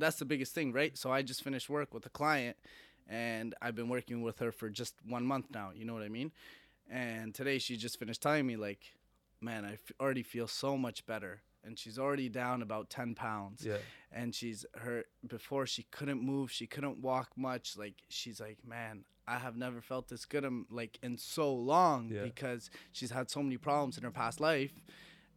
that's the biggest thing, right? So I just finished work with a client, and I've been working with her for just one month now. You know what I mean? And today she just finished telling me like, man, I f- already feel so much better. And she's already down about 10 pounds. Yeah. And she's her before she couldn't move, she couldn't walk much. Like she's like, man, I have never felt this good like in so long Yeah. because she's had so many problems in her past life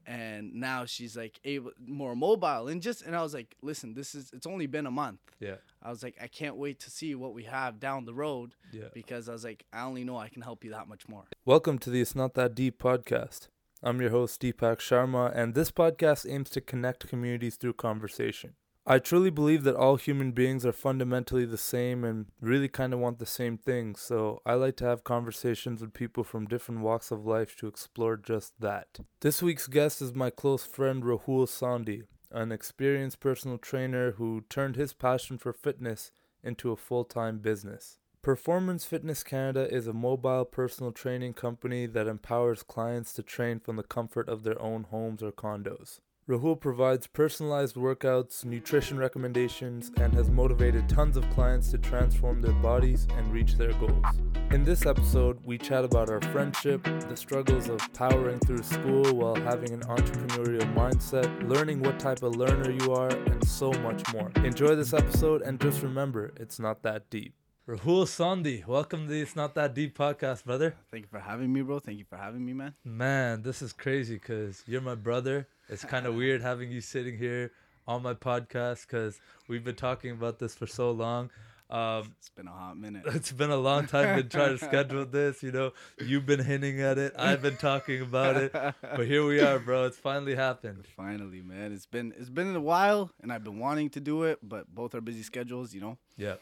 and now she's like able more mobile and just and I was like, listen, this is it's only been a month. Yeah. I was like, I can't wait to see what we have down the road Yeah. because I was like, I only know I can help you that much more. Welcome to the It's Not That Deep podcast. I'm your host, Deepak Sharma, and this podcast aims to connect communities through conversation. I truly believe that all human beings are fundamentally the same and really kind of want the same things, so I like to have conversations with people from different walks of life to explore just that. This week's guest is my close friend Rahul Sandhi, an experienced personal trainer who turned his passion for fitness into a full time business. Performance Fitness Canada is a mobile personal training company that empowers clients to train from the comfort of their own homes or condos. Rahul provides personalized workouts, nutrition recommendations, and has motivated tons of clients to transform their bodies and reach their goals. In this episode, we chat about our friendship, the struggles of powering through school while having an entrepreneurial mindset, learning what type of learner you are, and so much more. Enjoy this episode and just remember, it's not that deep. Rahul Sandhi, welcome to the It's Not That Deep podcast, brother. Thank you for having me, bro. Thank you for having me, man. Man, this is crazy because you're my brother. It's kind of weird having you sitting here on my podcast because we've been talking about this for so long. Um, It's been a hot minute. it's been a long time been trying to schedule this. You know, you've been hinting at it. I've been talking about it, but here we are, bro. It's finally happened. Finally, man. It's been it's been a while and I've been wanting to do it, but both our busy schedules, you know, Yeah.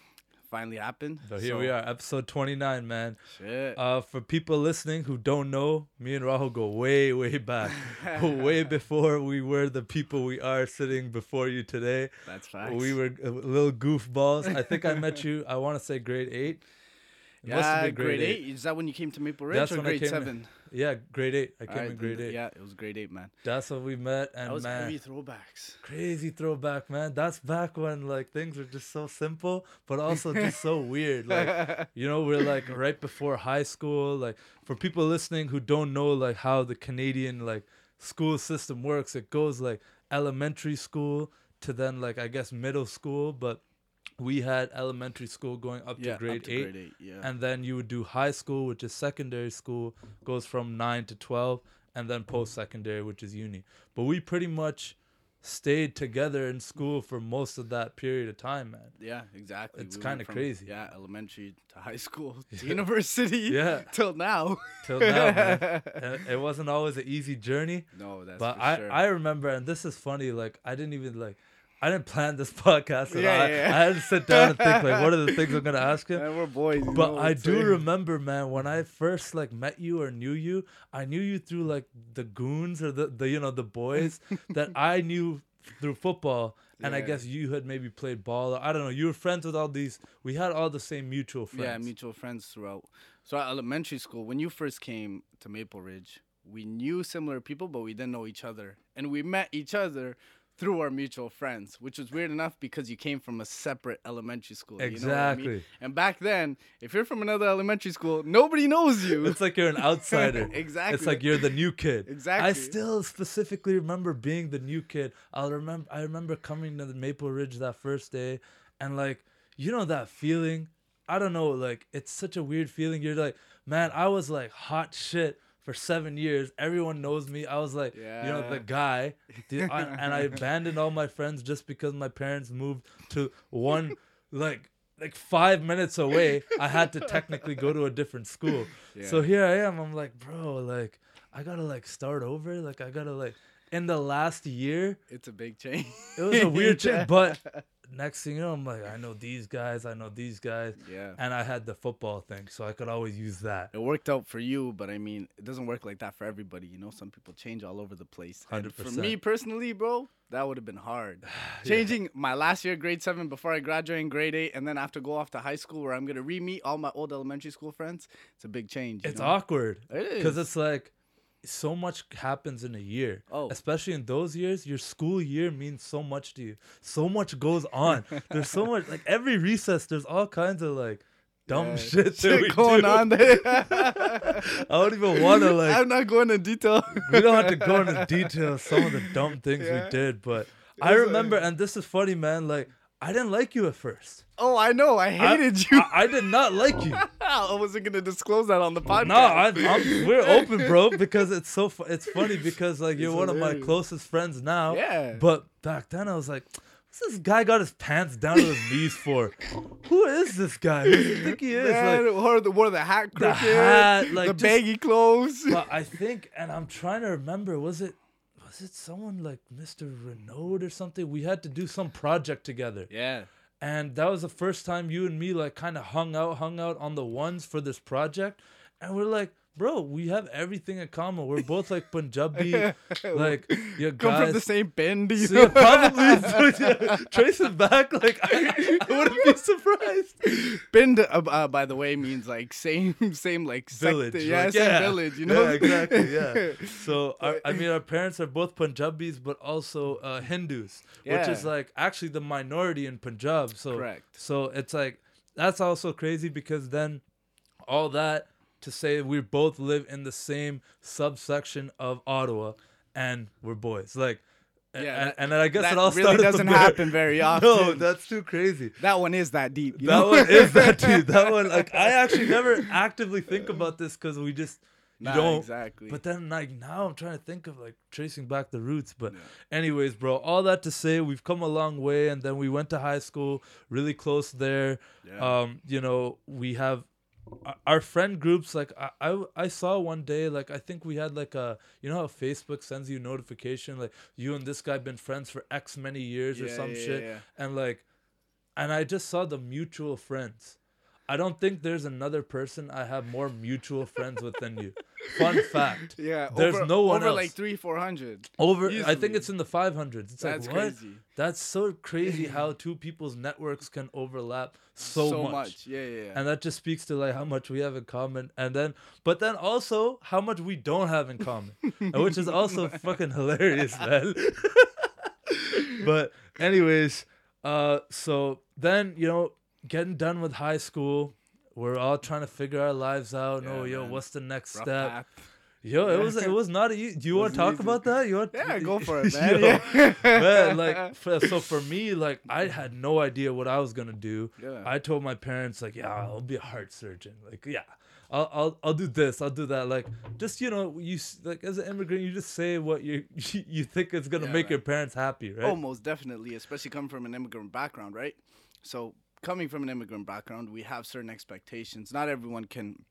Finally happened. So here we are, episode 29, man. Shit. Uh, for people listening who don't know, me and Rahul go way, way back, way before we were the people we are sitting before you today. That's facts. We were little goofballs. I think I met you. I want to say grade eight. It yeah, been grade, eight. Is that when you came to Maple Ridge That's or when I grade seven? Yeah, grade eight. I came Alright, in grade eight. Yeah, it was grade eight, man. That's when we met, That and was man, heavy throwbacks. crazy throwback, man. That's back when like things were just so simple, but also just so weird. Like you know, we're like right before high school. Like for people listening who don't know like how the Canadian like school system works, it goes like elementary school to then like I guess middle school, but we had elementary school going up yeah, to grade up to eight. grade eight. Yeah. and then you would do high school which is secondary school goes from 9 to 12 and then post secondary which is uni but we pretty much stayed together in school for most of that period of time man yeah, exactly. It's We kinda crazy. Yeah, elementary to high school to university. Yeah. Till now. till now man. It wasn't always an easy journey No, that's but i sure. i remember and this is funny like i didn't even like I didn't plan this podcast at Yeah, all. I- yeah, yeah. I, had to sit down and think like, what are the things I'm gonna ask him? Man, we're boys. But I do saying? remember, man, when I first like met you or knew you, I knew you through like the goons or the, the you know the boys that I knew through football, and I guess you had maybe played ball. Or, I don't know. You were friends with all these. We had all the same mutual friends. Yeah, mutual friends throughout. So at elementary school, when you first came to Maple Ridge, we knew similar people, but we didn't know each other, and we met each other through our mutual friends, which was weird enough because you came from a separate elementary school. You know I mean? Exactly. And back then, if you're from another elementary school, nobody knows you. It's like you're an outsider. Exactly. It's like you're the new kid. Exactly. I still specifically remember being the new kid. I'll remember. I remember coming to the Maple Ridge that first day, and like you know that feeling. I don't know. Like it's such a weird feeling. You're like, man, I was like hot shit for seven years. Everyone knows me. I was like, yeah. you know, the guy. The- I- and I abandoned all my friends just because my parents moved to one like like five minutes away. I had to technically go to a different school. So here I am. I'm like, bro, like I gotta like start over. Like I gotta like in the last year, It's a big change. it was a weird change. But next thing you know, I'm like, I know these guys, I know these guys, yeah. and I had the football thing, so I could always use that. It worked out for you, but I mean, it doesn't work like that for everybody. You know, some people change all over the place. And For 100%. me personally, bro, that would have been hard. Changing my last year, grade seven, before I graduate in grade eight, and then I have to go off to high school where I'm gonna re-meet all my old elementary school friends. It's a big change. you It's know? awkward It because it's like so much happens in a year. Oh. Especially in those years, your school year means so much to you. So much goes on. there's so much like every recess, there's all kinds of like dumb Yeah, shit, that we going do. on there. I don't even want to like I'm not going into detail. we don't have to go into details some of the dumb things Yeah. we did, but I remember, and this is funny, man. Like I didn't like you at first. Oh, I know. I I- hated you. I, I did not like you. I wasn't gonna disclose that on the podcast. No, I, I'm, we're open, bro, because it's so fu- it's funny because like you're It's one of my closest friends now. Yeah. But back then I was like, what's this guy got his pants down to his knees for? Who is this guy? Who does he think he is? Man, Like, wore the wore the hat The hat, like, the just- baggy clothes. but I think, and I'm trying to remember, was it was it someone like Mr. Renaud or something? We had to do some project together. yeah. and that was the first time you and me like kind of hung out hung out on the ones for this project and we're like bro we have everything in common we're both like punjabi like you Come from the same pind. You so yeah, probably yeah, trace it back like I, I wouldn't be surprised Pind, uh, uh, by the way, means like same, same like sect- village Yeah, like, same village. You know yeah, exactly yeah so our, i mean our parents are both punjabis but also uh, hindus which is like actually the minority in punjab so Correct. so it's like that's also crazy because then all that to say we both live in the same subsection of ottawa and we're boys like Yeah, and, that- and then i guess that it all really doesn't happen very often. no that's too crazy that one is that deep. You that know? one is that dude. That one, like, I actually never actively think about this because we just you Nah, don't. exactly. But then, like, now I'm trying to think of like tracing back the roots. But, anyways, bro, all that to say, we've come a long way, and then we went to high school, really close there. Yeah. Um, you know, we have our- friend groups like I, I I saw one day like I think we had like a you know how Facebook sends you notification like you and this guy been friends for X many years or some yeah, shit yeah. and like and I just saw the mutual friends. I don't think there's another person I have more mutual friends with than you. Fun fact. yeah, There's over, no one over else. like three, four hundred. Over I think it's in the 500s. It's That's like what? crazy. That's so crazy how two people's networks can overlap so, much. Yeah, yeah, yeah. And that just speaks to like how much we have in common and then but then also how much we don't have in common. which is also fucking hilarious, man. but anyways, uh so then, you know, getting done with high school, we're all trying to figure our lives out. Yeah, oh, yo, man. what's the next Rough step? path. Yo, it was it was not easy. Do you want to talk easy. about that? You want Yeah, go for it, man. Yo, Yeah. man, like for, so for me, like I had no idea what I was gonna do. Yeah. I told my parents like, yeah, I'll be a heart surgeon. Like, yeah, I'll I'll I'll do this. I'll do that. Like, just you know, you like as an immigrant, you just say what you you think is gonna Yeah, make man. your parents happy, right? Oh, most definitely, especially coming from an immigrant background, right? So, coming from an immigrant background, we have certain expectations. Not everyone can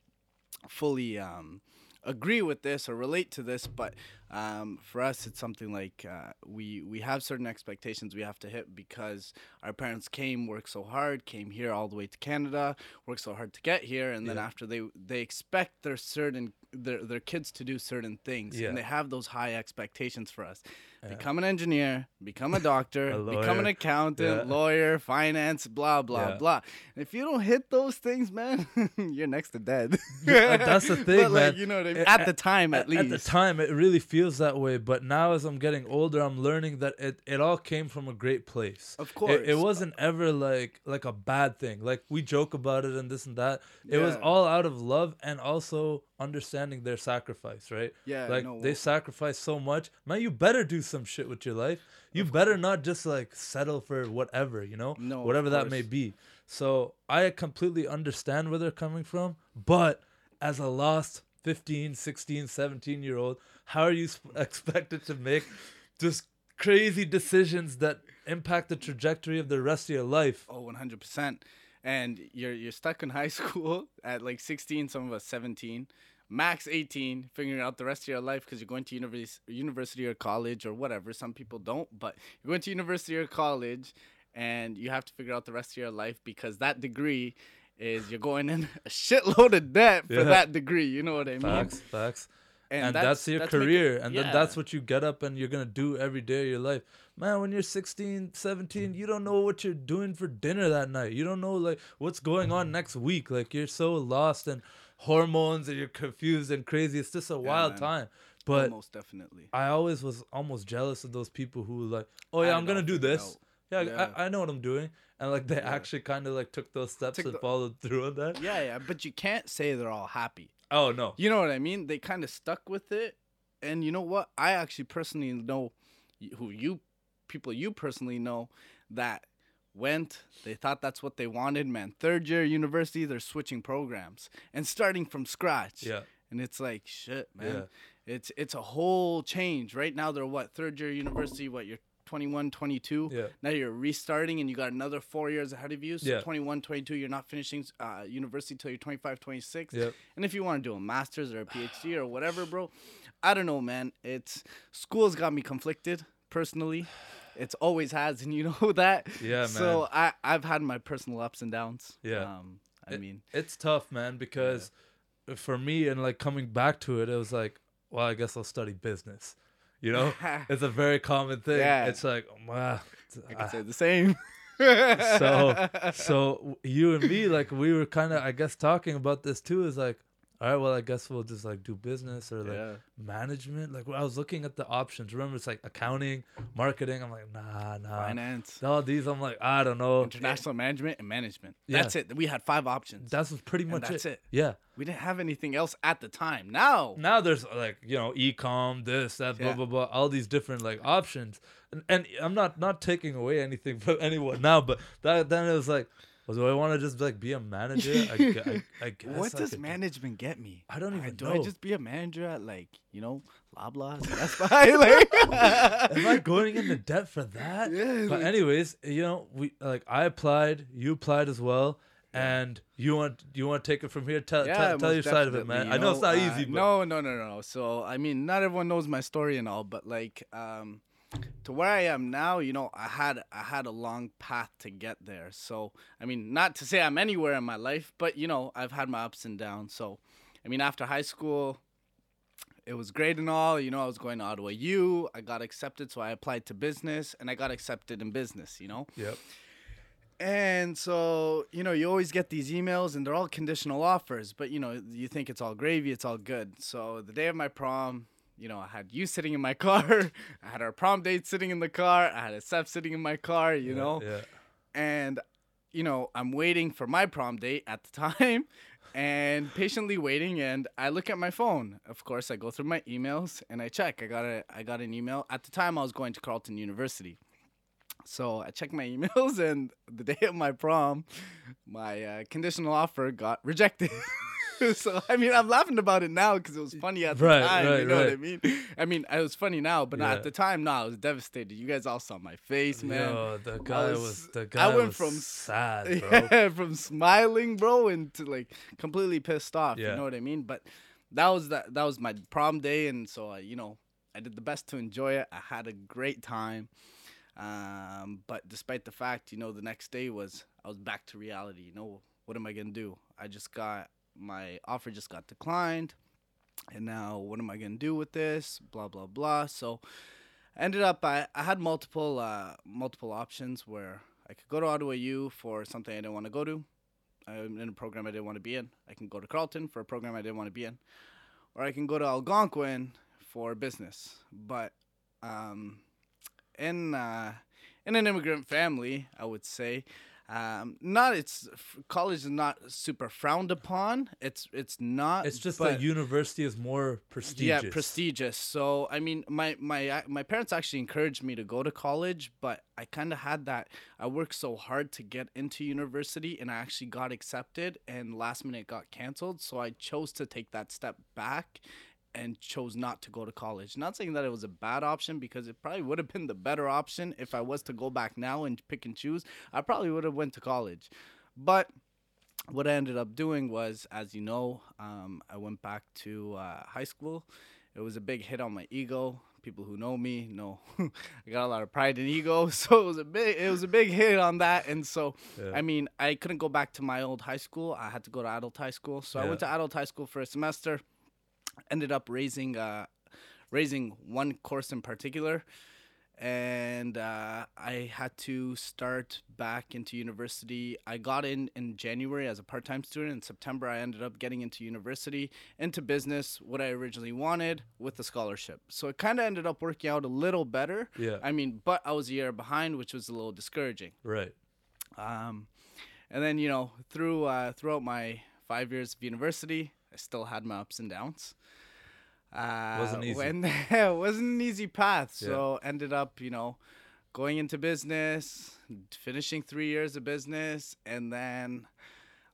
fully um, agree with this or relate to this, but um, for us, it's something like uh, we we have certain expectations we have to hit because our parents came, worked so hard, came here all the way to Canada, worked so hard to get here, and then Yeah. after they they expect their certain their their kids to do certain things, Yeah. and they have those high expectations for us. Yeah. Become an engineer, become a doctor, A become an accountant, lawyer, finance, blah blah blah. And if you don't hit those things, man, you're next to dead. That's the thing, but, like, man. You know I mean? At a- the time, at, at, least. at the time it really feels that way but now as i'm getting older i'm learning that it, it all came from a great place. Of course. it, wasn't ever like like a bad thing. Like we joke about it and this and that. It was all out of love and also understanding their sacrifice right? Yeah, like no, they sacrificed so much. Man you better do some shit with your life. You better not just like settle for whatever you know? No, whatever that may be. So i completely understand where they're coming from but as a lost 15 16 17 year old how are you sp- expected to make just crazy decisions that impact the trajectory of the rest of your life Oh, 100%. And you're you're stuck in high school at like 16, some of us 17, max 18, figuring out the rest of your life because you're going to university, university or college or whatever. Some people don't, but you're going to university or college and you have to figure out the rest of your life because that degree is you're going in a shitload of debt for Yeah. that degree. You know what I mean? facts facts and, that's- that's, your that's making- career and then that's what you get up and you're gonna do every day of your life man when you're 16 17 you don't know what you're doing for dinner that night you don't know like what's going on next week like you're so lost in hormones and you're confused and crazy it's just a wild man. time But most definitely. I always was almost jealous of those people who like, oh yeah, I'm gonna do this. out. Yeah, Yeah. I, I know what I'm doing, and like they Yeah. actually kind of like took those steps Took and the- followed through on that. Yeah, yeah, but you can't say they're all happy. Oh no, You know what I mean? They kind of stuck with it, and you know what? I actually personally know who you people you personally know that went. They thought that's what they wanted. Man, third year university, they're switching programs and starting from scratch. yeah, and it's like shit, man. Yeah. It's it's a whole change. Right now they're what third year university. What you're 21, 22. yeah, Now you're restarting and you got another four years ahead of you. So Yeah. 21, 22, you're not finishing uh, university till you're 25, 26. yeah. And if you want to do a master's or a PhD or whatever, bro, I don't know, man. It's school's got me conflicted personally. It's always has, and you know that. Yeah, man. So I I've had my personal ups and downs. Yeah. Um, I It- mean, It's tough, man, because for me and like coming back to it, it was like, well, I guess I'll study business. You know, it's a very common thing. Yeah. It's like, wow. I can say the same. so so you and me like we were kind of i guess talking about this too is like all right well i guess we'll just like do business or like yeah. management like i was looking at the options remember it's like accounting marketing i'm like nah nah Finance, all these i'm like i don't know international management, and management. Yeah. That's it. We had five options. that's pretty much that's it. it. yeah We didn't have anything else at the time. Now, now there's like you know ecom this that blah Yeah. blah blah all these different like options and, and i'm not not taking away anything from anyone now but that then it was like do i want to just like be a manager i, I, I guess what I does could management get me? I don't even do know. I just be a manager at like you know Loblaws? That's fine. Like, Am I going into debt for that? Yeah, But like- anyways, you know, we like I applied, you applied as well, and you want you want to take it from here. Tell tell, tell most your side of it, definitely, man. you I know it's not uh, easy, but no, no, no, no. So I mean, not everyone knows my story and all, but like, um, to where I am now, you know, I had I had a long path to get there. So I mean, not to say I'm anywhere in my life, but you know, I've had my ups and downs. So, I mean, after high school. It was great and all, you know. I was going to Ottawa U. I got accepted, so I applied to business, and I got accepted in business. You know, yep, and so, you know, you always get these emails and they're all conditional offers, but you know, you think it's all gravy, it's all good. So the day of my prom, you know, I had you sitting in my car, I had our prom date sitting in the car, I had a Seth sitting in my car, you yeah, know, yeah, and you know, I'm waiting for my prom date at the time and patiently waiting and I look at my phone. Of course, I go through my emails and I check. I got a I got an email. At the time I was going to Carleton University. So I checked my emails and the day of my prom, my uh, conditional offer got rejected. so I mean, I'm laughing about it now because it was funny at the Right, time. right, you know what I mean? I mean, it was funny now, but not Yeah. at the time. No, I was devastated. You guys all saw my face, man. Yo, the guy was, was- the I went from- sad, bro. Yeah, from smiling, bro, into like completely pissed off. Yeah. You know what I mean? But that was that. That was my prom day, and so I, you know, I did the best to enjoy it. I had a great time. Um, but despite the fact, you know, the next day was I was back to reality. You know, what am I gonna do? I just got my offer just got declined, and now what am I gonna do with this? Blah blah blah. So ended up I, I had multiple uh, multiple options where I could go to Ottawa U for something I didn't want to go to, i'm in a program I didn't want to be in. I can go to Carleton for a program I didn't want to be in, or I can go to Algonquin for business. But um, in uh, in an immigrant family, I would say. Um, not it's college is not super frowned upon. It's it's not. It's just but- that university is more prestigious. yeah, prestigious. So I mean, my my my parents actually encouraged me to go to college, but I kind of had that. I worked so hard to get into university, and I actually got accepted, and last minute got canceled. So I chose to take that step back, and chose not to go to college. Not saying that it was a bad option because it probably would have been the better option if I was to go back now and pick and choose. I probably would have went to college, but what I ended up doing was, as you know, um, I went back to uh, high school. It was a big hit on my ego. People who know me know I got a lot of pride and ego, so it was a big it was a big hit on that. And so, Yeah. I mean, I couldn't go back to my old high school. I had to go to adult high school. So I went to adult high school for a semester. Ended up raising uh, raising one course in particular and uh, I had to start back into university. I got in in January as a part time student. In September, I ended up getting into university, into business, what I originally wanted with the scholarship. So it kind of ended up working out a little better. Yeah. I mean, but I was a year behind, which was a little discouraging. Right. Um, and then you know, through uh, throughout my five years of university, I still had my ups and downs. Uh, Wasn't easy. When it wasn't an easy path, so ended up you know going into business, finishing three years of business, and then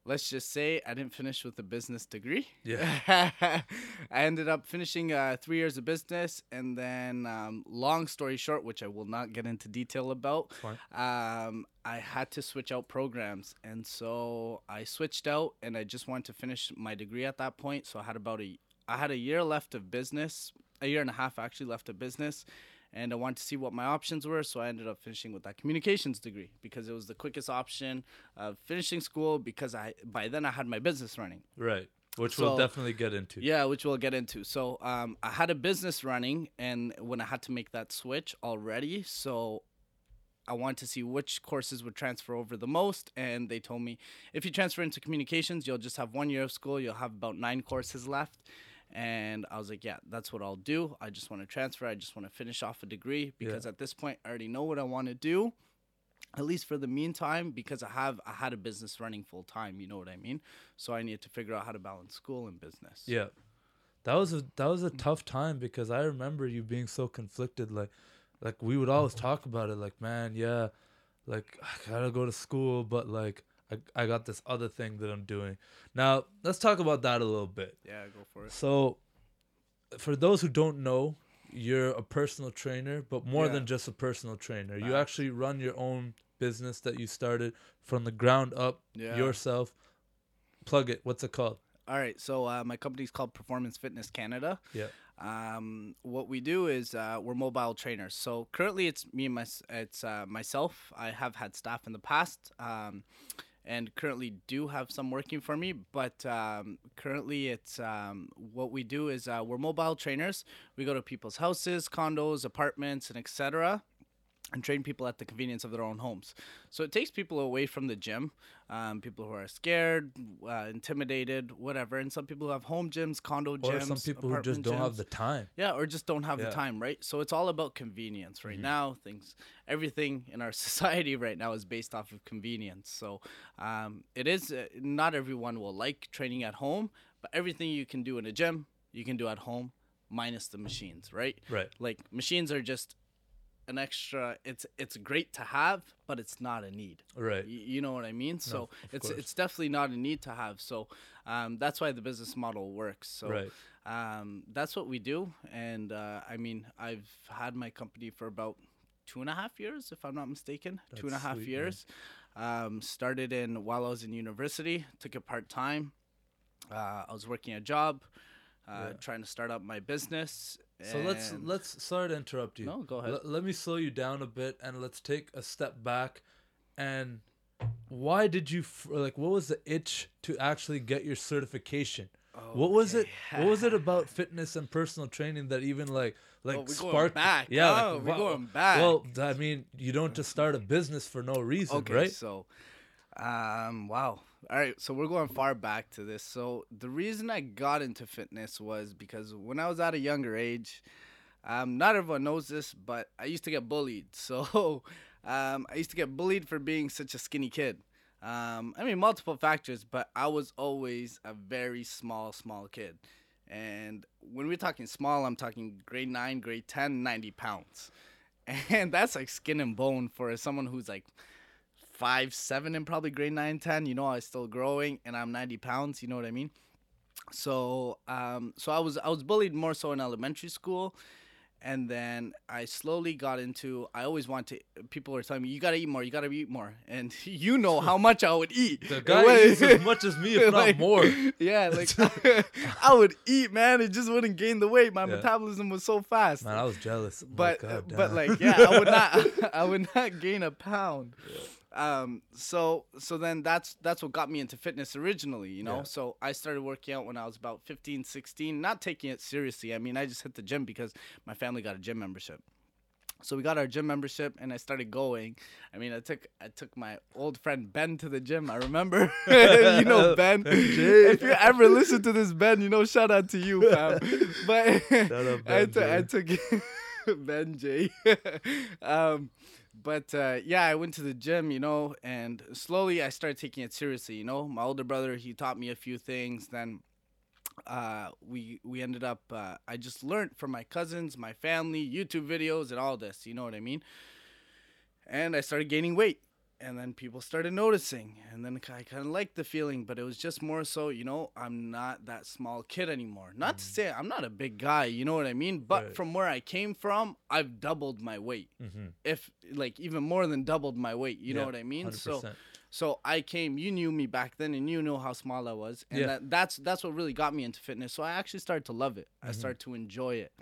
let's just say I didn't finish with a business degree. Yeah. I ended up finishing uh, three years of business, and then, um, long story short, which I will not get into detail about, um, I had to switch out programs, and so I switched out, and I just wanted to finish my degree at that point. So I had about a, I had a year left of business, a year and a half actually left of business, and I wanted to see what my options were. So I ended up finishing with that communications degree because it was the quickest option of finishing school because I by then I had my business running. Right. Which we'll definitely get into. Yeah, which we'll get into. So um, I had a business running, and when I had to make that switch already, so I wanted to see which courses would transfer over the most, and they told me if you transfer into communications, you'll just have one year of school. You'll have about nine courses left. And I was like, yeah, that's what I'll do. I just want to transfer. I just want to finish off a degree because at this point, I already know what I want to do at least for the meantime because i have i had a business running full time you know what i mean so i need to figure out how to balance school and business Yeah. That was a that was a tough time because I remember you being so conflicted like like we would always talk about it like man yeah like I got to go to school but like I, I got this other thing that I'm doing. Now, let's talk about that a little bit. yeah go for it So for those who don't know, you're a personal trainer, but more Yeah. than just a personal trainer. You actually run your own business that you started from the ground up Yeah. yourself. Plug it. What's it called? all right so uh, my company's called performance fitness canada Yeah. um, what we do is uh, we're mobile trainers so currently it's me and my it's uh, myself i have had staff in the past um, and currently do have some working for me but um, currently it's um, what we do is uh, we're mobile trainers. We go to people's houses condos apartments and etc and train people at the convenience of their own homes. So it takes people away from the gym, um, people who are scared, uh, intimidated, whatever. And some people who have home gyms, condo gyms, Or some people who just don't have the time. Yeah, or just don't have Yeah. Mm-hmm. the time, right? So it's all about convenience right now. Things, everything in our society right now is based off of convenience. So um, it is uh, not everyone will like training at home, but everything you can do in a gym, you can do at home, minus the machines, right? Right. Like machines are just an extra. It's it's great to have, but it's not a need. Right. Y- You know what I mean? So of it's course. it's definitely not a need to have. So um, that's why the business model works. So Right. um, that's what we do. And uh, I mean, I've had my company for about two and a half years, if I'm not mistaken. two and a That's half sweet, years. Um, started in while I was in university. Took it part time. Uh, I was working a job, uh, Yeah. trying to start up my business. So let's and- let's sorry to interrupt you. No, go ahead. Let- let me slow you down a bit and let's take a step back. And why did you f- like? What was the itch to actually get your certification? What was it? What was it about fitness and personal training that even like like Oh, we're going sparked? back. Yeah, Oh, like, we're wha- going back. Well, I mean, you don't just start a business for no reason, Okay, right? so, um, wow. All right, so we're going far back to this. So the reason I got into fitness was because when I was at a younger age, um, not everyone knows this, but I used to get bullied. So, um, I used to get bullied for being such a skinny kid. Um, I mean, multiple factors, but I was always a very small, small kid. And when we're talking small, I'm talking grade 9, grade 10, 90 pounds. And that's like skin and bone for someone who's like five, seven, and probably grade nine ten. You know, I'm still growing and I'm 90 pounds. You know what I mean? So, um, so I was I was bullied more so in elementary school, and then I slowly got into. I always want to. People were telling me, "You gotta eat more. You gotta eat more," and you know how much I would eat. The guy eats as much as me, if not more. Yeah, like I would eat, man. It just wouldn't gain the weight. My Yeah. metabolism was so fast. Man, I was jealous. but God, but like yeah, I would not I would not gain a pound. Um so so then that's that's what got me into fitness originally, you know. Yeah. So I started working out when I was about 15, 16, not taking it seriously. I mean, I just hit the gym because my family got a gym membership. So we got our gym membership, and I started going. I mean, I took I took my old friend Ben to the gym. I remember, you know Ben. if you ever listen to this, Ben, you know, shout out to you, fam. But out I, Ben took I took Ben J. um, but uh, yeah, I went to the gym, you know, and slowly I started taking it seriously. You know, my older brother he taught me a few things. Then uh, we we ended up. Uh, I just learned from my cousins, my family, YouTube videos, and all this. You know what I mean? And I started gaining weight, and then people started noticing, and then I kind of liked the feeling, but it was just more so, you know, I'm not that small kid anymore. Not to say I'm not a big guy, you know what I mean? But Right. from where I came from, I've doubled my weight, Mm-hmm. if like even more than doubled my weight. You know what I mean? So. So I came. You knew me back then, and you knew how small I was, and Yeah. that, that's that's what really got me into fitness. So I actually started to love it. I Mhm. started to enjoy it,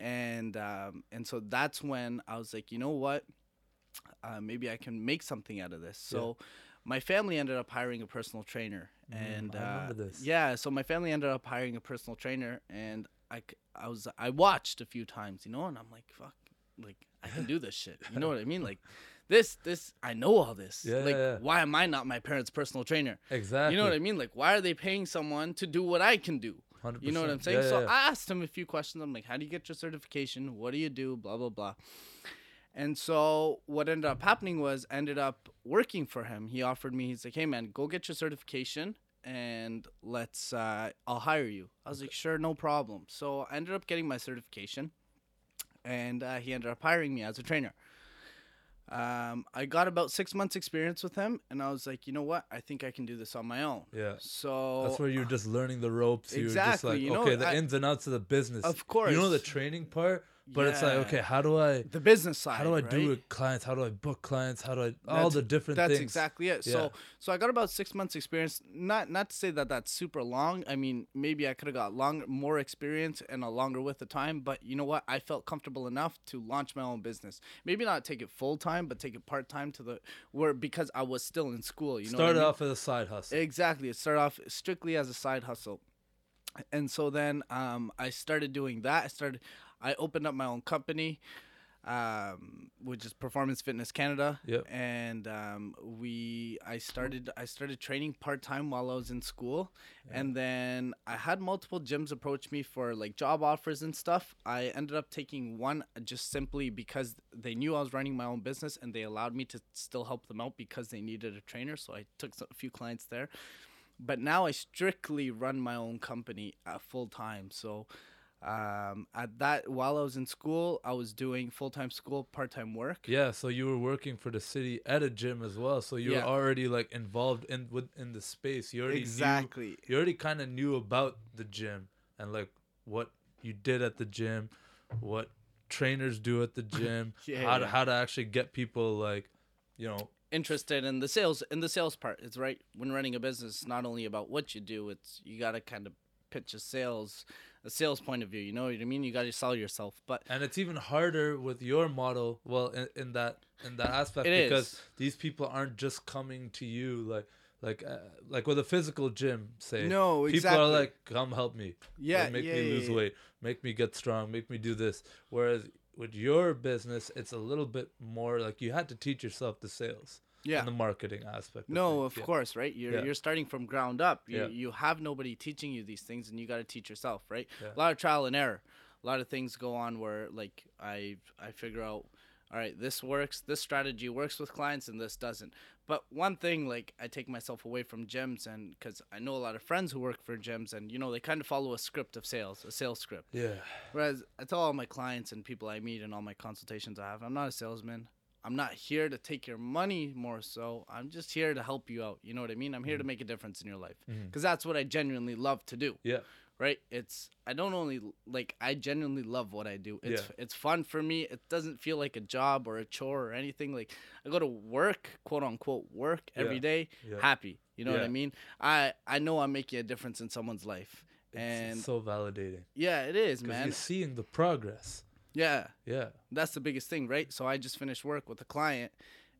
and um, and so that's when I was like, you know what, uh, maybe I can make something out of this. So my family ended up hiring a personal trainer, Mm, and I uh, yeah, so my family ended up hiring a personal trainer, and I I was I watched a few times, you know, and I'm like, fuck, like I can do this shit. You know what I mean? Like this this I know all this. Yeah, like yeah, yeah. why am I not my parents' personal trainer? Exactly. You know what I mean? Like why are they paying someone to do what I can do? 100%. You know what I'm saying? Yeah, so yeah, yeah. I asked him a few questions. I'm like, how do you get your certification? What do you do? Blah blah blah. And so what ended up happening was ended up working for him. He offered me, he's like, Hey man, go get your certification and let's uh I'll hire you. I was like, Sure, no problem. So I ended up getting my certification and uh, he ended up hiring me as a trainer. Um, I got about six months experience with him and I was like, you know what? I think I can do this on my own. Yeah. So That's where you're just learning the ropes. You're just Exactly, like, you know, okay, the I- ins and outs of the business. Of course. You know the training part, but it's like, okay, how do I, the business side. how do I do right? with clients? How do I book clients? How do I, all That's- the different things? That's things. exactly it. Yeah. So so I got about six months experience. Not not to say that that's super long. I mean, maybe I could have got longer, more experience and a longer width of time. But you know what? I felt comfortable enough to launch my own business. Maybe not take it full time, but take it part time to the where because I was still in school. You know, what I Started mean? off as a side hustle. Exactly. It started off strictly as a side hustle. And so then um, I started doing that. I started, I opened up my own company, um, which is Performance Fitness Canada. Yep. And um, we, I started, I started training part time while I was in school, and then I had multiple gyms approach me for like job offers and stuff. I ended up taking one just simply because they knew I was running my own business, and they allowed me to still help them out because they needed a trainer. So I took a few clients there but now I strictly run my own company at full time. So um, at that while I was in school, I was doing full time school, part time work. Yeah, so you were working for the city at a gym as well. So you Yeah. were already like involved in with in the space. You already knew Exactly. you already kind of knew about the gym and like what you did at the gym, what trainers do at the gym, Yeah, how to how to actually get people like, you know, Interested in the sales in the sales part. It's right when running a business. It's not only about what you do. It's you got to kind of pitch a sales a sales point of view. You know what I mean? You got to sell yourself. But and it's even harder with your model. Well, in, in that in that aspect because is. these people aren't just coming to you like. Like, uh, like with a physical gym, say No, people exactly. are like, "Come help me, yeah, Like, make yeah, me yeah, lose yeah. weight, make me get strong, make me do this. Whereas with your business, it's a little bit more like you had to teach yourself the sales Yeah. and the marketing aspect. No, of Yeah. course, right? You're Yeah. you're starting from ground up. You Yeah. you have nobody teaching you these things, and you got to teach yourself, right? Yeah. A lot of trial and error. A lot of things go on where like I I figure out, all right, this works, this strategy works with clients, and this doesn't. But one thing, like I take myself away from gyms, and because I know a lot of friends who work for gyms, and you know they kind of follow a script of sales, a sales script. Yeah, Whereas I tell all my clients and people I meet and all my consultations I have, I'm not a salesman. I'm not here to take your money more so. I'm just here to help you out. You know what I mean? I'm here to mm-hmm. make a difference in your life. Mm-hmm. Because that's what I genuinely love to do. yeah, Right? It's I don't only like I genuinely love what I do. It's Yeah. it's fun for me. It doesn't feel like a job or a chore or anything. Like I go to work, quote unquote work every Yeah. day, yeah. happy. You know what I mean? I I know I'm making a difference in someone's life. It's And so validating yeah, it is, man. you're seeing the progress. Yeah. Yeah, that's the biggest thing, right? So I just finished work with a client,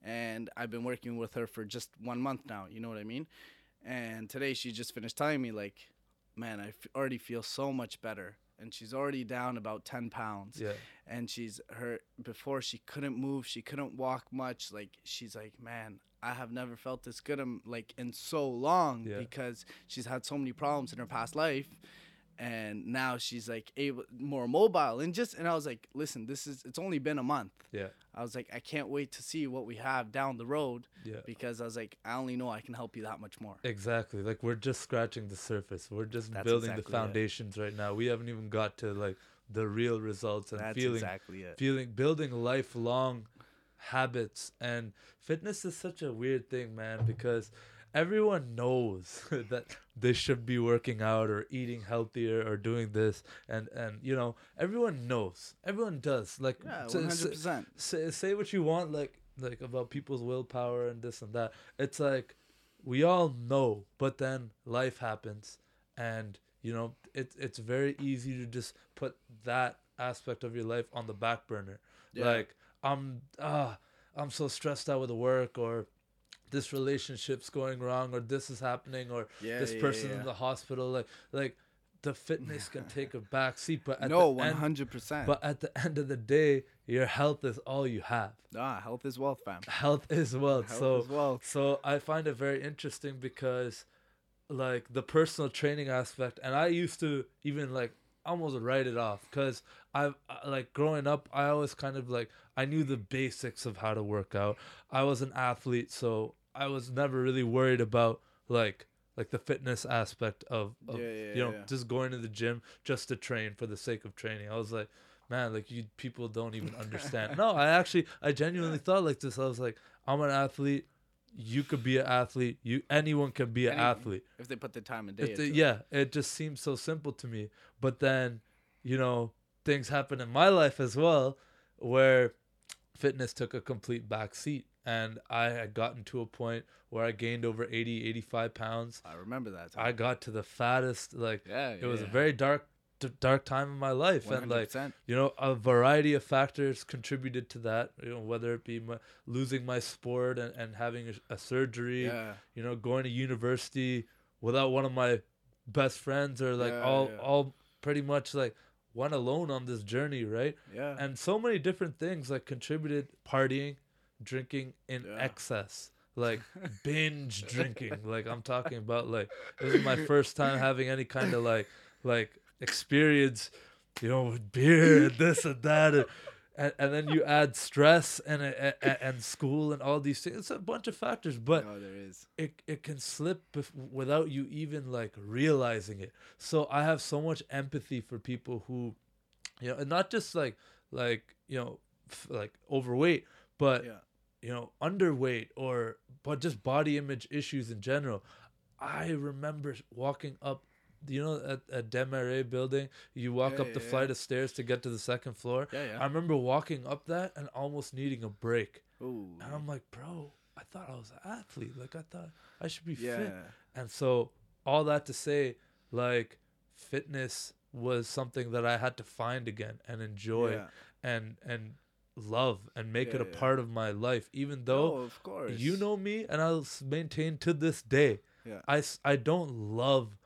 and I've been working with her for just one month now. You know what I mean? And today she just finished telling me like, man, I f- already feel so much better. and she's already down about 10 pounds Yeah. and she's her before she couldn't move she couldn't walk much like she's like man i have never felt this good like in so long Yeah. because she's had so many problems in her past life and now she's like able more mobile and just and i was like listen this is it's only been a month Yeah. i was like i can't wait to see what we have down the road Yeah. because i was like i only know i can help you that much more Exactly. Like we're just scratching the surface. We're just That's building exactly the it. foundations right now. We haven't even got to like the real results and that's feeling exactly it feeling building lifelong habits and fitness is such a weird thing man because everyone knows that they should be working out or eating healthier or doing this. And and you know everyone knows. Everyone does. Like yeah s- s- 100% say, say what you want like like about people's willpower and this and that. It's like we all know but then life happens. And you know it's it's very easy to just put that aspect of your life on the back burner. Yeah. like i'm ah i'm so stressed out with work or this relationship's going wrong or this is happening or yeah this yeah, person's yeah. in the hospital like like the fitness can take a back seat but at no the end 100% but at the end of the day your health is all you have. Ah health is wealth fam. Health is wealth. Health so is wealth. so i find it very interesting because like the personal training aspect and i used to even like almost write it off because i've I- like growing up i always kind of like i knew the basics of how to work out. I was an athlete so i was never really worried about like like the fitness aspect of, of Yeah, yeah, you know yeah. just going to the gym just to train for the sake of training. I was like man like you people don't even understand. No i actually i genuinely thought like this. I was like i'm an athlete. You could be an athlete. You anyone can be an Anyone. athlete. if they put the time and day If the- into it. yeah it just seems so simple to me. But then you know things happen in my life as well where fitness took a complete back seat and i had gotten to a point where i gained over 80 85 pounds I remember that. Time. i got to the fattest like yeah, it was a very dark d- dark time in my life and like you know a variety of factors contributed to that you know whether it be my, losing my sport and, and having a, a surgery yeah, you know going to university without one of my best friends or like Yeah, all yeah. all pretty much like went alone on this journey right yeah, and so many different things like contributed partying drinking in Yeah. excess like binge drinking like i'm talking about like this is my first time having any kind of like like experience you know with beer and this and that and, and, and then you add stress and, and and school and all these things it's a bunch of factors but no, there is. it, it can slip bef- without you even like realizing it so i have so much empathy for people who you know and not just like like you know f- like overweight but Yeah, you know underweight or but just body image issues in general. I remember walking up you know at a Desmarais building you walk Yeah, up the yeah, flight of stairs to get to the second floor? Yeah, i remember walking up that and almost needing a break. Ooh, and i'm like bro i thought i was an athlete. Like i thought i should be yeah, fit. And so all that to say like fitness was something that i had to find again and enjoy yeah. and and love and make it a yeah. part of my life even though no, of course. you know me and i'll maintain to this day Yeah. I, I don't love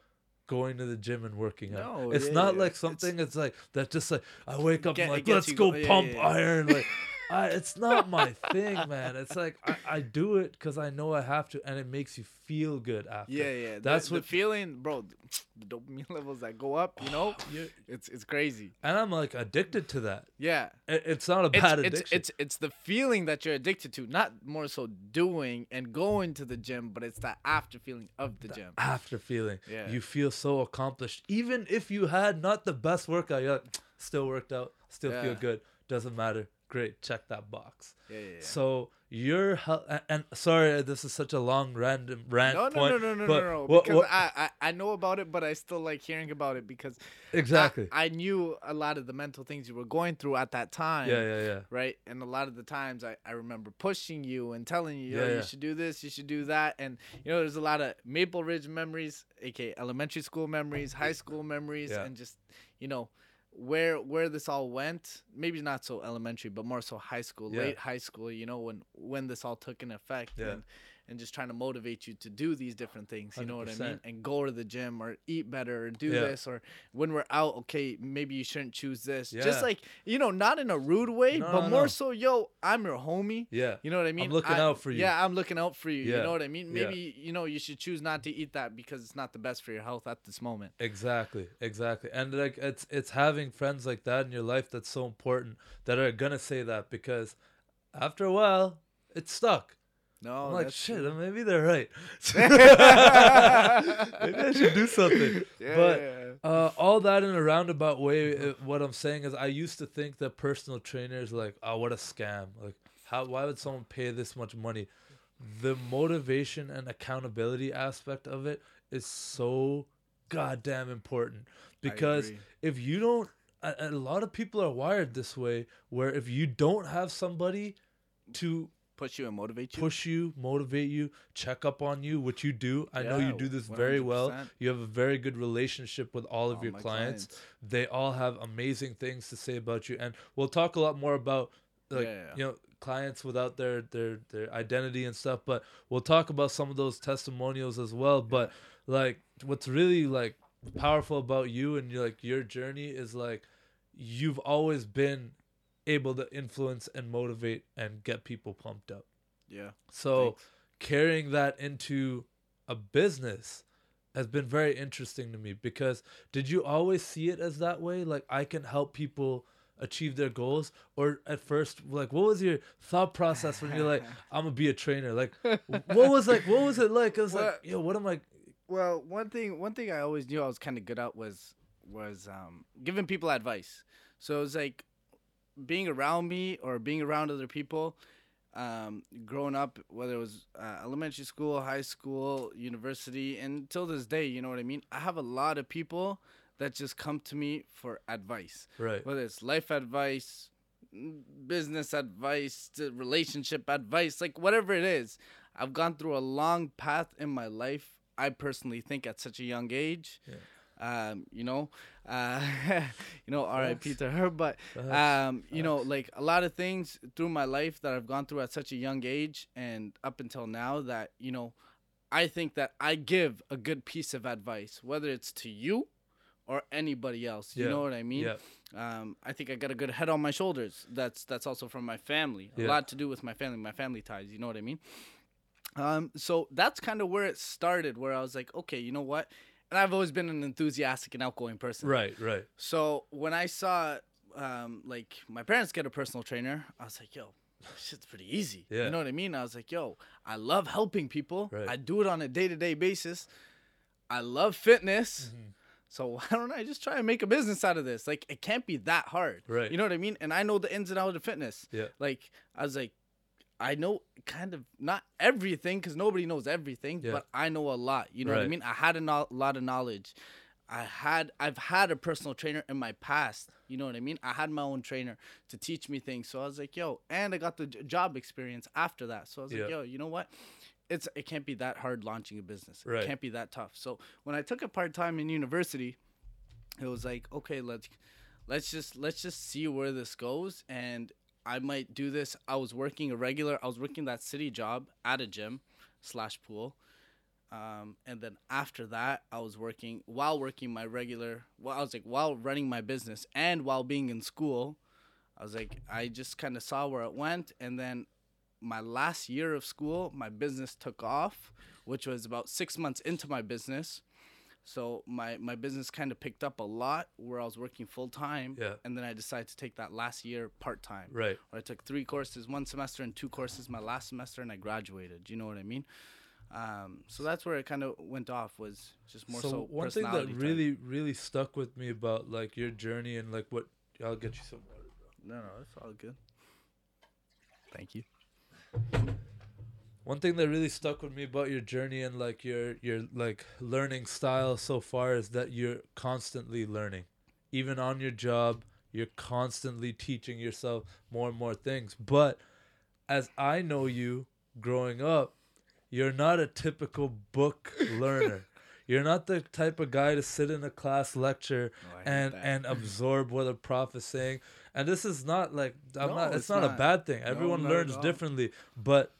going to the gym and working out No, it's yeah, not yeah. like something it's, like that just like i wake up Get- like let's go yeah, pump yeah, yeah. iron like I, it's not my thing man it's like I, I do it because i know i have to and it makes you feel good after Yeah, yeah. That's the, what- the feeling, bro. The dopamine levels that go up, you know, You- it's it's crazy. and i'm like addicted to that Yeah, it, it's not a it's, bad it's addiction it's it's it's the feeling that you're addicted to, not more so doing and going to the gym, but it's the after feeling of the gym. after feeling Yeah. you feel so accomplished even if you had not the best workout you're like still worked out still feel good doesn't matter great check that box Yeah, yeah. yeah. so your health and, and sorry this is such a long random rant no, no, point no, no, no, no, no. because what- I, I I know about it, but I still like hearing about it because exactly I, knew a lot of the mental things you were going through at that time. yeah yeah yeah right? And a lot of the times I, I remember pushing you and telling you, Yo, Yeah, you should do this, you should do that. And, you know, there's a lot of Maple Ridge memories, aka elementary school memories, high school memories, and just, you know, where where this all went. Maybe not so elementary, but more so high school, Yeah. late high school, you know, when when this all took an effect. Yeah. And, and just trying to motivate you to do these different things. You know what I mean? And go to the gym or eat better or do Yeah. this or when we're out, okay, maybe you shouldn't choose this. Yeah. Just like you know, not in a rude way, No, but no, more no. so, yo, I'm your homie. Yeah. You know what I mean? I'm looking I- out for you. Yeah, I'm looking out for you. Yeah. You know what I mean? Maybe you know you should choose not to eat that because it's not the best for your health at this moment. Exactly, exactly. And like it's it's having friends like that in your life that's so important that are gonna say that because after a while it's stuck. No, I'm like shit, true. maybe they're right. maybe I should do something. Yeah, but yeah, yeah. uh, all that in a roundabout way, uh, what I'm saying is I used to think that personal trainers like, oh, what a scam. Like, how? Why would someone pay this much money? The motivation and accountability aspect of it is so goddamn important because if you don't, a, a lot of people are wired this way, where if you don't have somebody to push you and motivate you. push you, motivate you, check up on you, which you do. I know you do this very well. You have a very good relationship with all of All your clients. clients. They all have amazing things to say about you, and we'll talk a lot more about like Yeah, yeah. you know clients without their their their identity and stuff. But we'll talk about some of those testimonials as well. But like, what's really like powerful about you and like your journey is like you've always been able to influence and motivate and get people pumped up. Yeah. So Thanks. carrying that into a business has been very interesting to me because did you always see it as that way? Like I can help people achieve their goals or at first like what was your thought process when you're like I'm gonna be a trainer like what was like what was it like it was like Well- yo what am I Well, one thing one thing I always knew I was kind of good at was was um, giving people advice. So it was like being around me or being around other people. Um, growing up, whether it was uh, elementary school, high school, university, and till this day, you know what I mean. I have a lot of people that just come to me for advice, right whether it's life advice, business advice, relationship advice, like whatever it is. I've gone through a long path in my life. I personally think at such a young age. Um, you know, uh, you know, R.I.P. To her, but um, you know, like a lot of things through my life that I've gone through at such a young age and up until now that you know, I think that I give a good piece of advice, whether it's to you or anybody else. You Yeah. know what I mean? yeah um, I think I got a good head on my shoulders. That's that's also from my family. Yeah. A lot to do with my family, my family ties. You know what I mean? Um, so that's kind of where it started. Where I was like, okay, you know what? And I've always been an enthusiastic and outgoing person. right right So when I saw, um, like my parents get a personal trainer, I was like, yo. Shit's pretty easy. Yeah. You know what I mean? I was like, yo, I love helping people. Right. I do it on a day to day basis. I love fitness. Mm-hmm. So why don't I just try and make a business out of this? Like it can't be that hard. Right. You know what I mean? And I know the ins and outs of fitness. yeah Like I was like, I know kind of not everything because nobody knows everything, Yeah. but I know a lot. You know what I mean? I had a no- lot of knowledge. I had I've had a personal trainer in my past. You know what I mean? I had my own trainer to teach me things. So I was like, yo, and I got the j- job experience after that. So I was Yeah. like, yo, you know what? It's it can't be that hard launching a business. Right. It can't be that tough. So when I took it part time in university, it was like, okay, let's let's just let's just see where this goes and I might do this. I was working a regular I was working that city job at a gym slash pool. Um, and then after that, I was working while working my regular. Well, I was like while running my business and while being in school. I was like, I just kind of saw where it went, and then my last year of school, my business took off, which was about six months into my business. So my my business kind of picked up a lot where I was working full time, Yeah. and then I decided to take that last year part time. right Where I took three courses, one semester, and two courses my last semester, and I graduated. Do you know what I mean? Um, so that's where it kind of went off. Was just more so, one thing that type. really really stuck with me about like your journey and like what I'll get you some water bro. No, no, that's all good. Thank you. One thing that really stuck with me about your journey and like your your like learning style so far is that you're constantly learning. Even on your job, you're constantly teaching yourself more and more things. But as I know you growing up, you're not a typical book learner. You're not the type of guy to sit in a class lecture Oh, and and absorb what a prof is saying. And this is not like I'm No, not. It's, it's not, a bad thing. Everyone not at learns differently, but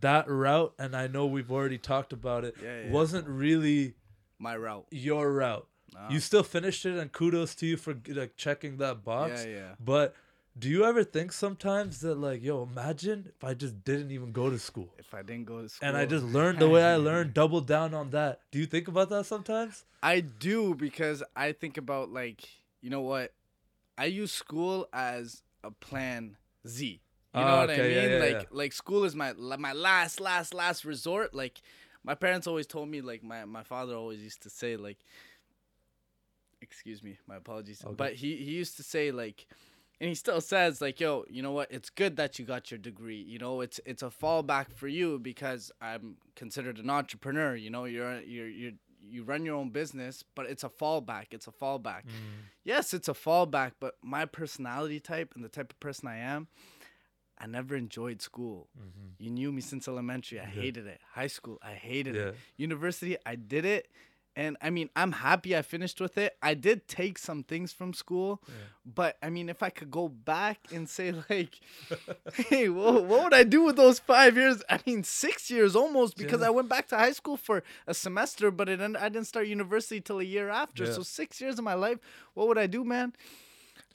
that route, and I know we've already talked about it, Yeah, yeah. wasn't really My route. your route. Nah. You still finished it, and kudos to you for like checking that box. Yeah, yeah. But do you ever think sometimes that like, yo, imagine if I just didn't even go to school If I didn't go to school. and I just learned the way I learned, double down on that. Do you think about that sometimes? I do because I think about like, you know what? I use school as a plan Z. You know Ah, what I okay, yeah, mean? yeah, like yeah. like school is my my last last last resort. Like my parents always told me like my my father always used to say like excuse me, my apologies. Okay. But he he used to say like and he still says like yo you know what it's good that you got your degree you know it's it's a fallback for you because i'm considered an entrepreneur you know you're you're you're you run your own business but it's a fallback it's a fallback yes it's a fallback but my personality type and the type of person i am i never enjoyed school. Mm-hmm. You knew me since elementary. I hated it. High school i hated Yeah. it university i did it. And i mean i'm happy i finished with it. I did take some things from school. But i mean if i could go back and say like hey what, what would i do with those five years? I mean six years almost because Yeah. i went back to high school for a semester but it, i didn't start university till a year after. Yeah. so six years of my life what would i do man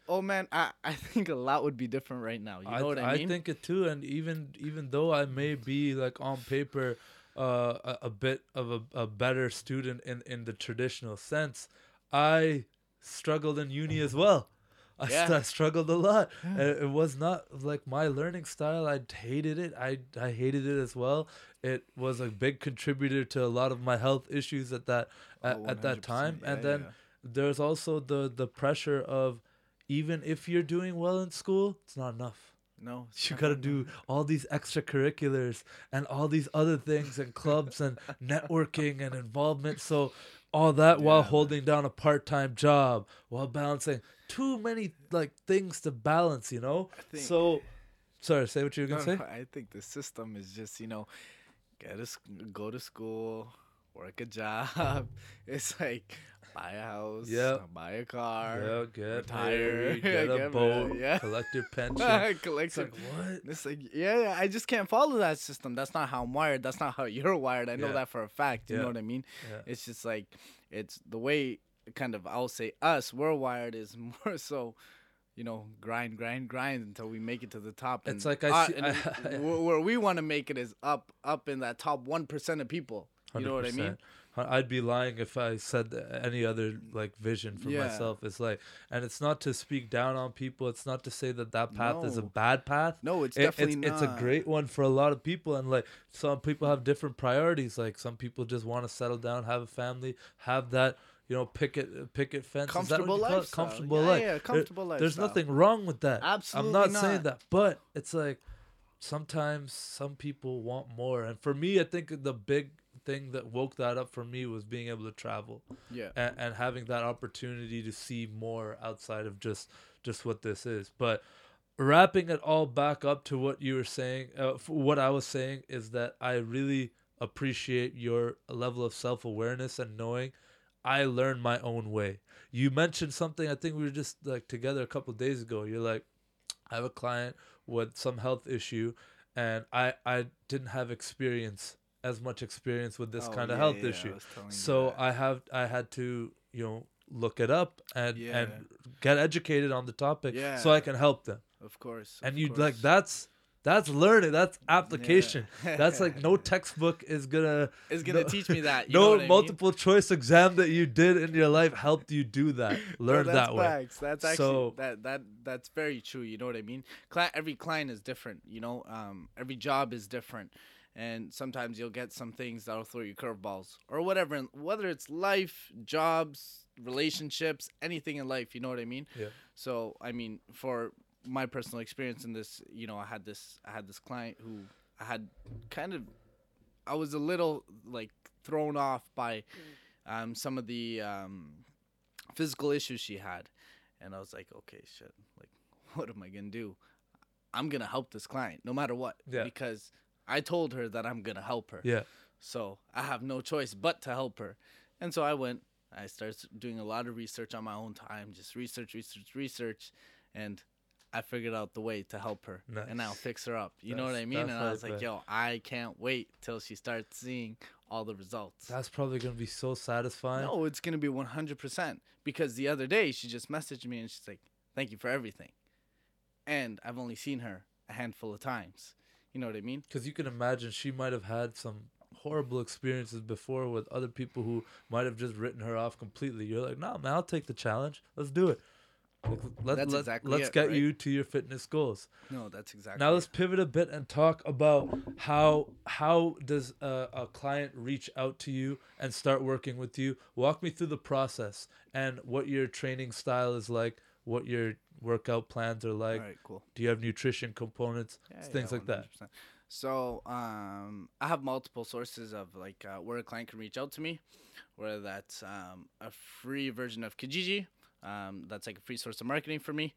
oh man i, I think a lot would be different right now you know what i mean I think it too, and even even though I may be like on paper uh, a, a bit of a, a better student in in the traditional sense, I struggled in uni as well. I, st- Yeah. I struggled a lot. It, it was not like my learning style. I hated it. I I hated it as well. It was a big contributor to a lot of my health issues at that at, Oh, at that 100%. time. and then yeah. there's also the the pressure of even if you're doing well in school, it's not enough. no You gotta right do all these extracurriculars and all these other things and clubs and networking and involvement. So all that while Yeah, man. holding down a part-time job, while balancing too many like things to balance, you know. think- So, sorry, say what you were No, gonna no, say. I think the system is just you know, get a, go to school, work a job. It's like buy a house, Yep. buy a car, Yeah, get retire, married, get a get boat, married, yeah. collect your pension. collect It's like what? It's like yeah, yeah, I just can't follow that system. That's not how I'm wired. That's not how you're wired. I know Yeah. that for a fact. You Yeah. know what I mean? Yeah. It's just like it's the way kind of I'll say us we're wired is more so. You know, grind, grind, grind until we make it to the top. It's like I uh, see- and I- wh- where we want to make it is up, up in that top one percent of people. You know what I mean? 100%. I'd be lying if I said any other like vision for Yeah. myself. It's like, and it's not to speak down on people. It's not to say that that path is a bad path. No, it's It- definitely it's, it's a great one for a lot of people, and like some people have different priorities. Like some people just want to settle down, have a family, have that you know picket picket fence. Is that what Comfortable you call it? lifestyle. Comfortable Yeah, life. yeah, comfortable There's lifestyle. nothing wrong with that. Absolutely I'm not, saying that, but it's like sometimes some people want more, and for me, I think the big thing that woke that up for me was being able to travel. Yeah. and, and having that opportunity to see more outside of just just what this is. But wrapping it all back up to what you were saying uh, what i was saying is that i really appreciate your level of self-awareness and knowing i learned my own way. You mentioned something i think we were just like together a couple of days ago. You're like i have a client with some health issue and i i didn't have experience as much experience with this Oh, kind of yeah, health yeah, issue you so. I have I had to you know look it up and Yeah. and get educated on the topic Yeah. so I can help them. Of course. And of you like that's that's learning. That's application. Yeah. that's like no textbook is gonna It's gonna no- teach me that. No I mean? multiple choice exam that you did in your life helped you do that. No, Learn that's that way. facts. That's actually So- that that that's very true. You know what I mean? Every client is different. You know, um, every job is different, and sometimes you'll get some things that'll throw you curveballs or whatever. Whether it's life, jobs, relationships, anything in life. You know what I mean? Yeah. So I mean, for my personal experience in this, you know, I had this I had this client who I had kind of I was a little like thrown off by um, some of the um, physical issues she had, and I was like, okay, shit, like, what am I gonna do? I'm gonna help this client no matter what, Yeah. because I told her that I'm gonna help her. Yeah. So I have no choice but to help her. And so I went, I started doing a lot of research on my own time, just research, research, research. And I figured out the way to help her, and I'll fix her up. You know what I mean? And I was like, yo, I can't wait till she starts seeing all the results. That's probably gonna be so satisfying. No, it's gonna be one hundred percent because the other day she just messaged me and she's like, "Thank you for everything," and I've only seen her a handful of times. You know what I mean? Because you can imagine she might have had some horrible experiences before with other people who might have just written her off completely. You're like, nah, man, I'll take the challenge. Let's do it. Like, let, That's let, exactly let's it, get right? you to your fitness goals. No, that's exactly. Now let's pivot a bit and talk about how how does a, a client reach out to you and start working with you. Walk me through the process and what your training style is like, what your workout plans are like. All right, cool. Do you have nutrition components, Yeah, things yeah, like that? So, um, I have multiple sources of like uh, where a client can reach out to me, whether that's um, a free version of Kijiji, um, that's like a free source of marketing for me,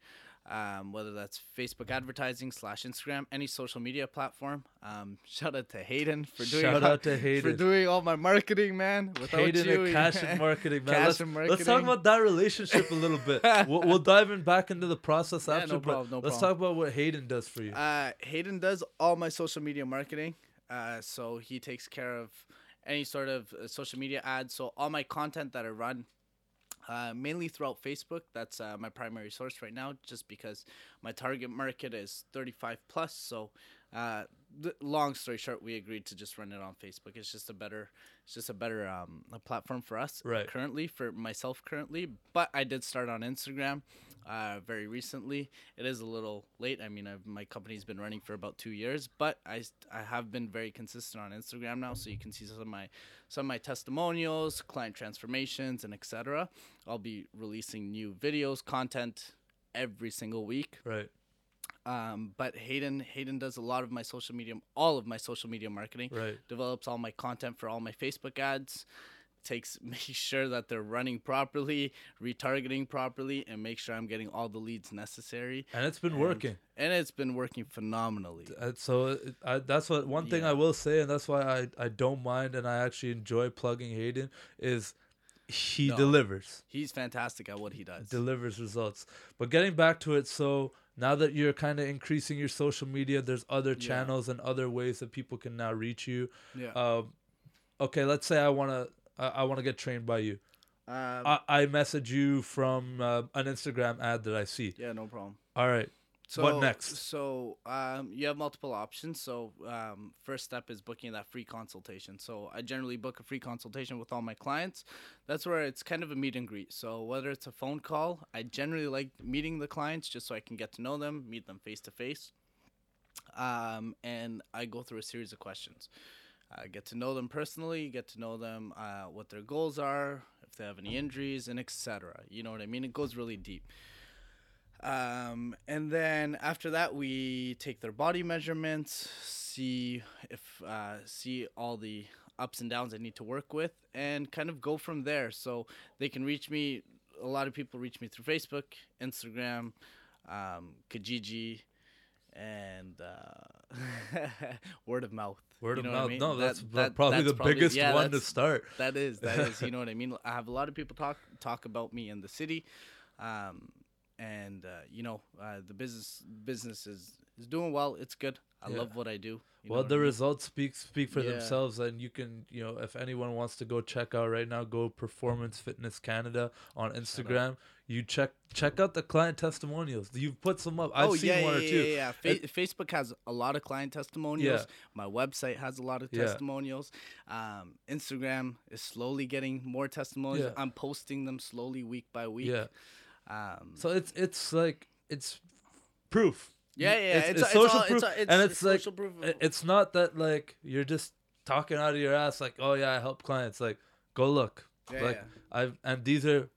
um, whether that's Facebook advertising slash Instagram, any social media platform. Um, shout out to Hayden for doing Shout all, out to for doing all my marketing, man. Without Hayden you, and Cash and Marketing, man. Let's, and let's talk about that relationship a little bit. we'll, we'll dive in back into the process Yeah, after. no but problem, no let's problem. talk about what Hayden does for you. Uh, Hayden does all my social media marketing. Uh, so he takes care of any sort of uh, social media ads. So all my content that I run, uh, mainly throughout Facebook. That's uh, my primary source right now, just because my target market is 35 plus. So, uh, th- long story short, we agreed to just run it on Facebook. It's just a better, it's just a better um, a platform for us Right. currently for myself currently. But I did start on Instagram uh, very recently. It is a little late. I mean, I've, my company's been running for about two years, but I, I have been very consistent on Instagram now, so you can see some of my some of my testimonials, client transformations, and etc. I'll be releasing new videos, content every single week. Right. Um, but Hayden Hayden does a lot of my social media, all of my social media marketing Right. develops all my content for all my Facebook ads, takes makes sure that they're running properly, retargeting properly, and make sure I'm getting all the leads necessary. And it's been And- working. And it's been working phenomenally. Uh, so it- I, that's what one thing Yeah. I will say, and that's why I, I don't mind and I actually enjoy plugging Hayden is he No. delivers. He's fantastic at what he does. delivers results. But getting back to it, so now that you're kind of increasing your social media, there's other Yeah. channels and other ways that people can now reach you. yeah. Um, okay, let's say I wanna I, I wanna get trained by you. Um, I, I message you from uh, an Instagram ad that I see. yeah, no problem. All right, So What next? So um, you have multiple options. So um, first step is booking that free consultation. So I generally book a free consultation with all my clients. That's where it's kind of a meet and greet. So whether it's a phone call, I generally like meeting the clients just so I can get to know them, meet them face to face. Um, and I go through a series of questions. I get to know them personally, get to know them, uh, what their goals are, if they have any injuries, and etc. You know what I mean? It goes really deep. Um, and then after that, we take their body measurements, see if uh, see all the ups and downs I need to work with, and kind of go from there. So they can reach me. A lot of people reach me through Facebook, Instagram, um, Kijiji, and uh, word of mouth. Word You of know I mouth. mean? No, That- that's that- probably that's the biggest yeah, one to start. that is that is you know what I mean. I have a lot of people talk talk about me in the city, um, and uh, you know uh, the business business is is doing well. It's good. I Yeah. love what I do. well, what I the mean? results speak speak for Yeah. themselves, and you can, you know, if anyone wants to go check out right now, go Performance Fitness Canada on Instagram. You check check out the client testimonials. You've put some up. I've oh seen yeah, one yeah, or two. yeah, yeah. Fa- Facebook has a lot of client testimonials. Yeah. My website has a lot of testimonials. Um, Instagram is slowly getting more testimonials. Yeah. I'm posting them slowly week by week. Yeah. Um, So it's it's like it's proof. yeah, yeah. it's- It's, it's it's social all, proof, It's, and it's like- proof. It's not that like you're just talking out of your ass like, oh yeah, I help clients. Like, go look. yeah, like yeah. I've and these are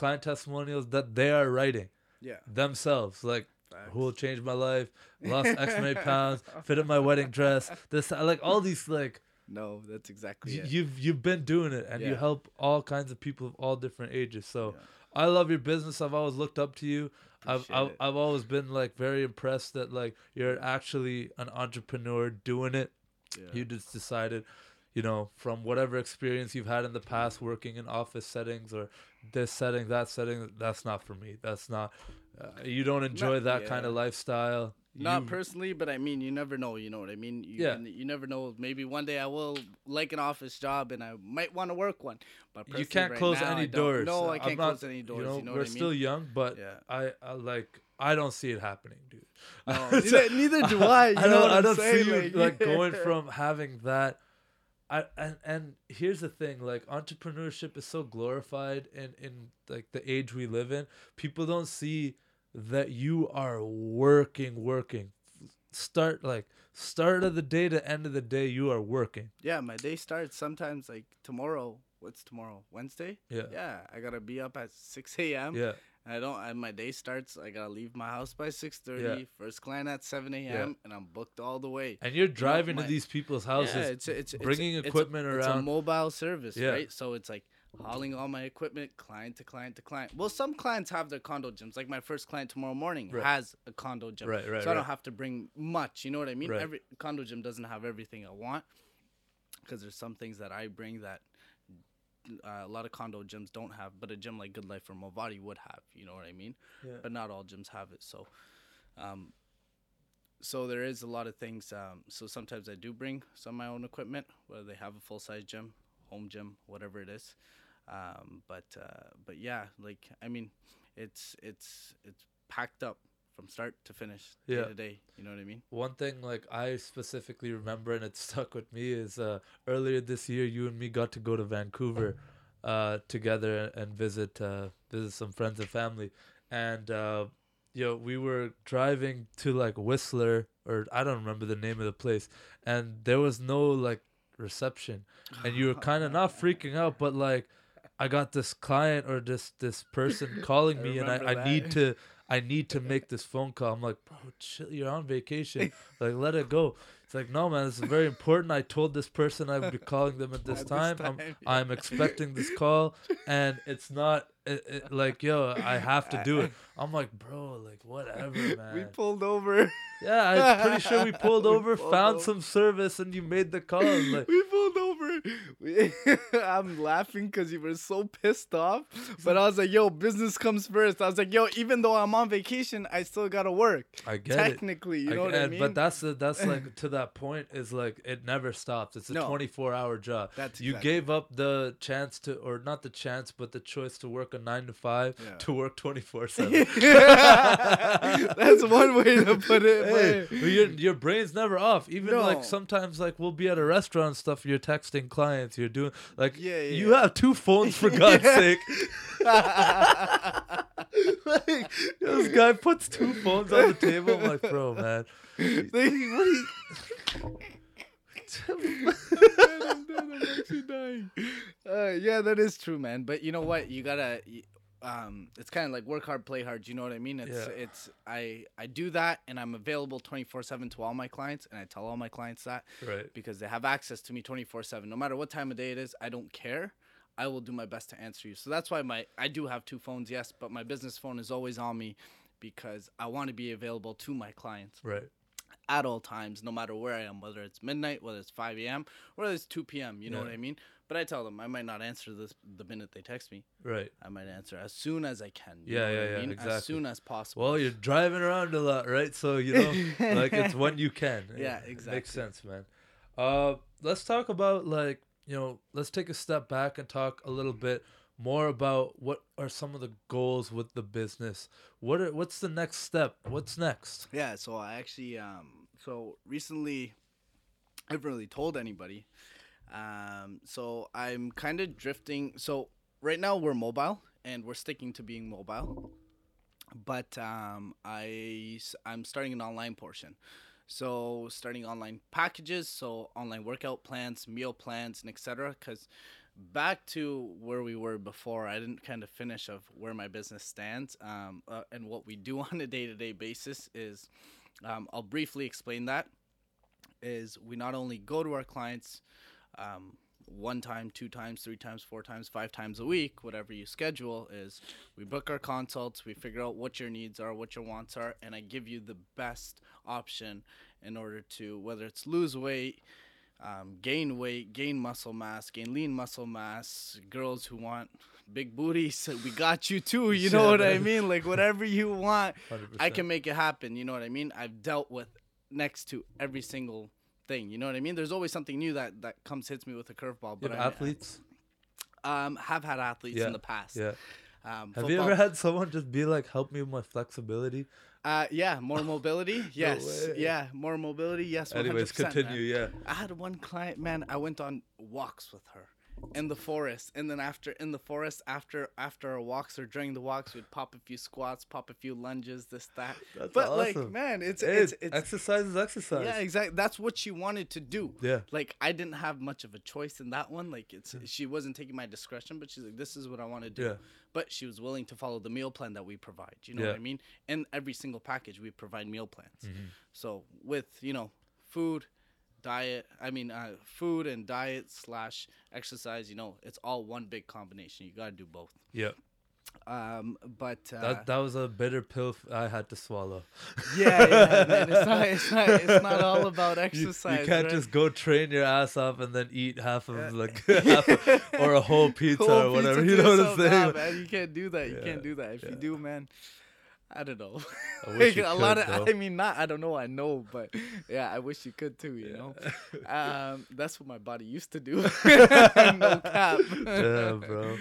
client testimonials that they are writing yeah. themselves. Like Facts. who will change my life, lost X many pounds, fitted my wedding dress. This like all these like No, that's exactly y- it. you've you've been doing it and you help all kinds of people of all different ages. So Yeah. I love your business. I've always looked up to you. I've I've. I've always been like very impressed that like you're actually an entrepreneur doing it. Yeah. You just decided, you know, from whatever experience you've had in the past working in office settings or this setting, that setting, that's not for me. That's not Uh, you don't enjoy Not- that kind of lifestyle. Not You- personally, but I mean, you never know. You know what I mean? You, Yeah. You never know. Maybe one day I will like an office job, and I might want to work one. But you can't right close now, any doors. No, I can't not- close any doors. You know, know we're what I mean? still young, but Yeah. I, I like I don't see it happening, dude. No, neither, neither do I. You I don't. I don't saying? see you like going from having that. I and and here's the thing, like entrepreneurship is so glorified in in like the age we live in. People don't see that you are working, working. Start like start of the day to end of the day, you are working. Yeah, my day starts sometimes like tomorrow. What's tomorrow? Wednesday? Yeah. Yeah, I gotta be up at six a.m. Yeah. I don't. And my day starts. I gotta leave my house by six thirty. Yeah. First client at seven a.m. Yeah. and I'm booked all the way. And you're driving my- to these people's houses, Yeah, it's it's it's- bringing it's a- equipment It's a mobile service, Yeah. right? So it's like hauling all my equipment, client to client to client. Well, some clients have their condo gyms. Like my first client tomorrow morning Right. has a condo gym, Right, right, so I don't have to bring much. You know what I mean? Every condo gym doesn't have everything I want because there's some things that I bring that. Uh, a lot of condo gyms don't have, but a gym like Good Life or Movati would have. You know what I mean? Yeah. But not all gyms have it. So, um, so there is a lot of things. Um, so sometimes I do bring some of my own equipment, whether they have a full size gym, home gym, whatever it is. Um, but uh, but yeah, like I mean, it's it's it's packed up from start to finish, day Yeah. to day. You know what I mean? One thing like I specifically remember and it stuck with me is uh earlier this year you and me got to go to Vancouver uh together and visit uh visit some friends and family and uh you know we were driving to like Whistler or I don't remember the name of the place and there was no like reception and you were kind of not freaking out but like I got this client or this this person calling I me and I, I need to I need to make this phone call. I'm like, bro, chill, you're on vacation. like, let it go. It's like, no, man, is very important. I told this person I would be calling them at this At this time. I'm, time, I'm expecting this call, and it's not it, it, like, yo, I have to do it. I'm like, bro, like, whatever, man. we pulled over. yeah, I'm pretty sure we pulled We over, pulled found over. some service, and you made the call. Like, we pulled over. We, I'm laughing because you were so pissed off. But I was like, yo, business comes first. I was like, yo, even though I'm on vacation, I still gotta work. I get it. Technically, you know what I mean? But that's the, that's like to that point is like it never stops. It's a No. 24 hour job. That's you exactly- gave up the chance to, or not the chance, but the choice to work a nine to five Yeah. to work 24 seven. That's one way to put it. Hey, your your brain's never off. Even No. like sometimes like we'll be at a restaurant and stuff. You're texting clients. You're doing like Yeah, yeah, you yeah. have two phones for God's sake. Like, this guy puts two phones on the table. I'm like, bro, man. They- what are you? I'm dead, I'm actually dying. Uh, yeah, that is true, man. But you know what? You gotta. Um, it's kind of like work hard, play hard. You know what I mean? It's Yeah. it's I I do that, and I'm available 24 seven to all my clients, and I tell all my clients that Right. because they have access to me 24 seven. No matter what time of day it is, I don't care. I will do my best to answer you. So that's why my I do have two phones, yes, but my business phone is always on me because I want to be available to my clients Right. at all times, no matter where I am, whether it's midnight, whether it's 5 a.m., whether it's 2 p.m. You know Yeah. what I mean? But I tell them I might not answer this the minute they text me. Right. I might answer as soon as I can. you Yeah, yeah, I yeah, mean? exactly. As soon as possible. Well, you're driving around a lot, right? So you know, like it's when you can. Yeah, exactly. Makes sense, man. Uh, let's talk about like you know, let's take a step back and talk a little bit more about what are some of the goals with the business. What are what's the next step? What's next? Yeah, so I actually um so recently I haven't really told anybody. Um so I'm kind of drifting so right now we're mobile and we're sticking to being mobile. But um I I'm starting an online portion. So starting online packages, so online workout plans, meal plans, and etc. Because back to where we were before, I didn't kind of finish of where my business stands. Um, uh, and what we do on a day-to-day basis is, um, I'll briefly explain that. Is we not only go to our clients, um, one time, two times, three times, four times, five times a week, whatever you schedule, is we book our consults, we figure out what your needs are, what your wants are, and I give you the best option in order to whether it's lose weight, um, gain weight, gain muscle mass, gain lean muscle mass. Girls who want big booties, we got you too. You know Yeah, what I mean? Like whatever you want, 100%. I can make it happen. You know what I mean? I've dealt with next to every single thing. You know what I mean? There's always something new that that comes hits me with a curveball. But have I, athletes. um, have had athletes Yeah, in the past. Yeah. Um, Have you ever had someone just be like, "Help me with my flexibility"? Uh, yeah, more mobility. Yes, way. yeah, more mobility. Yes. 100%, Anyways, continue. Yeah. I had one client, man. I went on walks with her in the forest, and then after in the forest, after after our walks or during the walks, we'd pop a few squats, pop a few lunges, this that. That's but like, man, it's Hey, it's it's exercise is exercise. yeah, exactly. That's what she wanted to do. Yeah. Like I didn't have much of a choice in that one. Like it's she wasn't taking my discretion, but she's like, this is what I want to do. Yeah. But she was willing to follow the meal plan that we provide. You know Yeah. what I mean? In every single package, we provide meal plans. Mm-hmm. So with you know food, diet. I mean, uh, food and diet slash exercise. You know, it's all one big combination. You gotta do both. Yeah. Um, but uh, That that was a bitter pill f- I had to swallow. yeah, yeah, man. It's not, it's not, it's not all about exercise. you can't right? just go train your ass off and then eat half of like half of- or a whole pizza Whole or whatever. pizza You know what I'm. Nah, saying? man, you can't do that. You Yeah, can't do that. If yeah. you do, man, I don't know. I wish you a lot of, though. I mean, not. I don't know. I know, but yeah, I wish you could too. You know, um, that's what my body used to do. no cap. yeah, bro.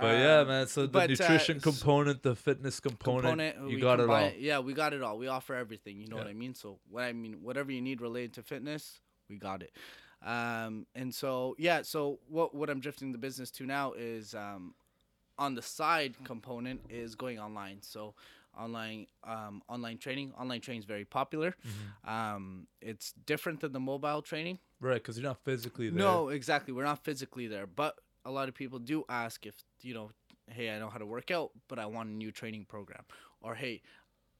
But yeah, Um, man. So the but, uh, nutrition s- component, the fitness component, you we got it all. Yeah, we got it all. We offer everything. You know what I mean? So what I mean, whatever you need related to fitness, we got it. Um, and so yeah, so what what I'm drifting the business to now is um, on the side component is going online. So online um, online training. Online training is very popular. Mm-hmm. Um, it's different than the mobile training. Right, because you're not physically there. No, exactly. We're not physically there, but a lot of people do ask if you know, hey, I know how to work out, but I want a new training program, or hey,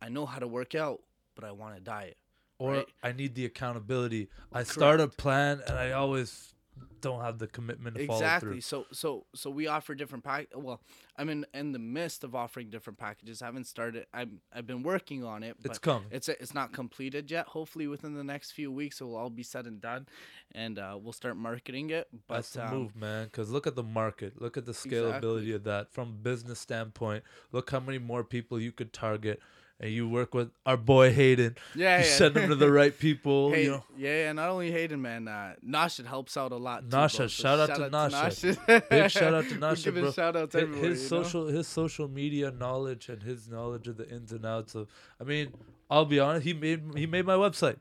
I know how to work out, but I want a diet. or right. I need the accountability. I start a plan and I always don't have the commitment to follow Exactly. So so so we offer different pack. Well, I'm in in the midst of offering different packages. I haven't started. I'm I've been working on it. But It's coming. It's it's not completed yet. Hopefully within the next few weeks it will all be said and done, and uh, we'll start marketing it. But That's the um, move, man. Because look at the market. Look at the scalability of that from business standpoint. Look how many more people you could target. And you work with our boy Hayden. Yeah, you yeah. send them to the right people. Hey, you know. yeah, yeah, not only Hayden, man. Uh, Nasha helps out a lot. Nasha, shout out to Nasha. Big shout out to Nasha, bro. shout His, everywhere. his you know? social his social media knowledge and his knowledge of the ins and outs of. I mean, I'll be honest. He made he made my website.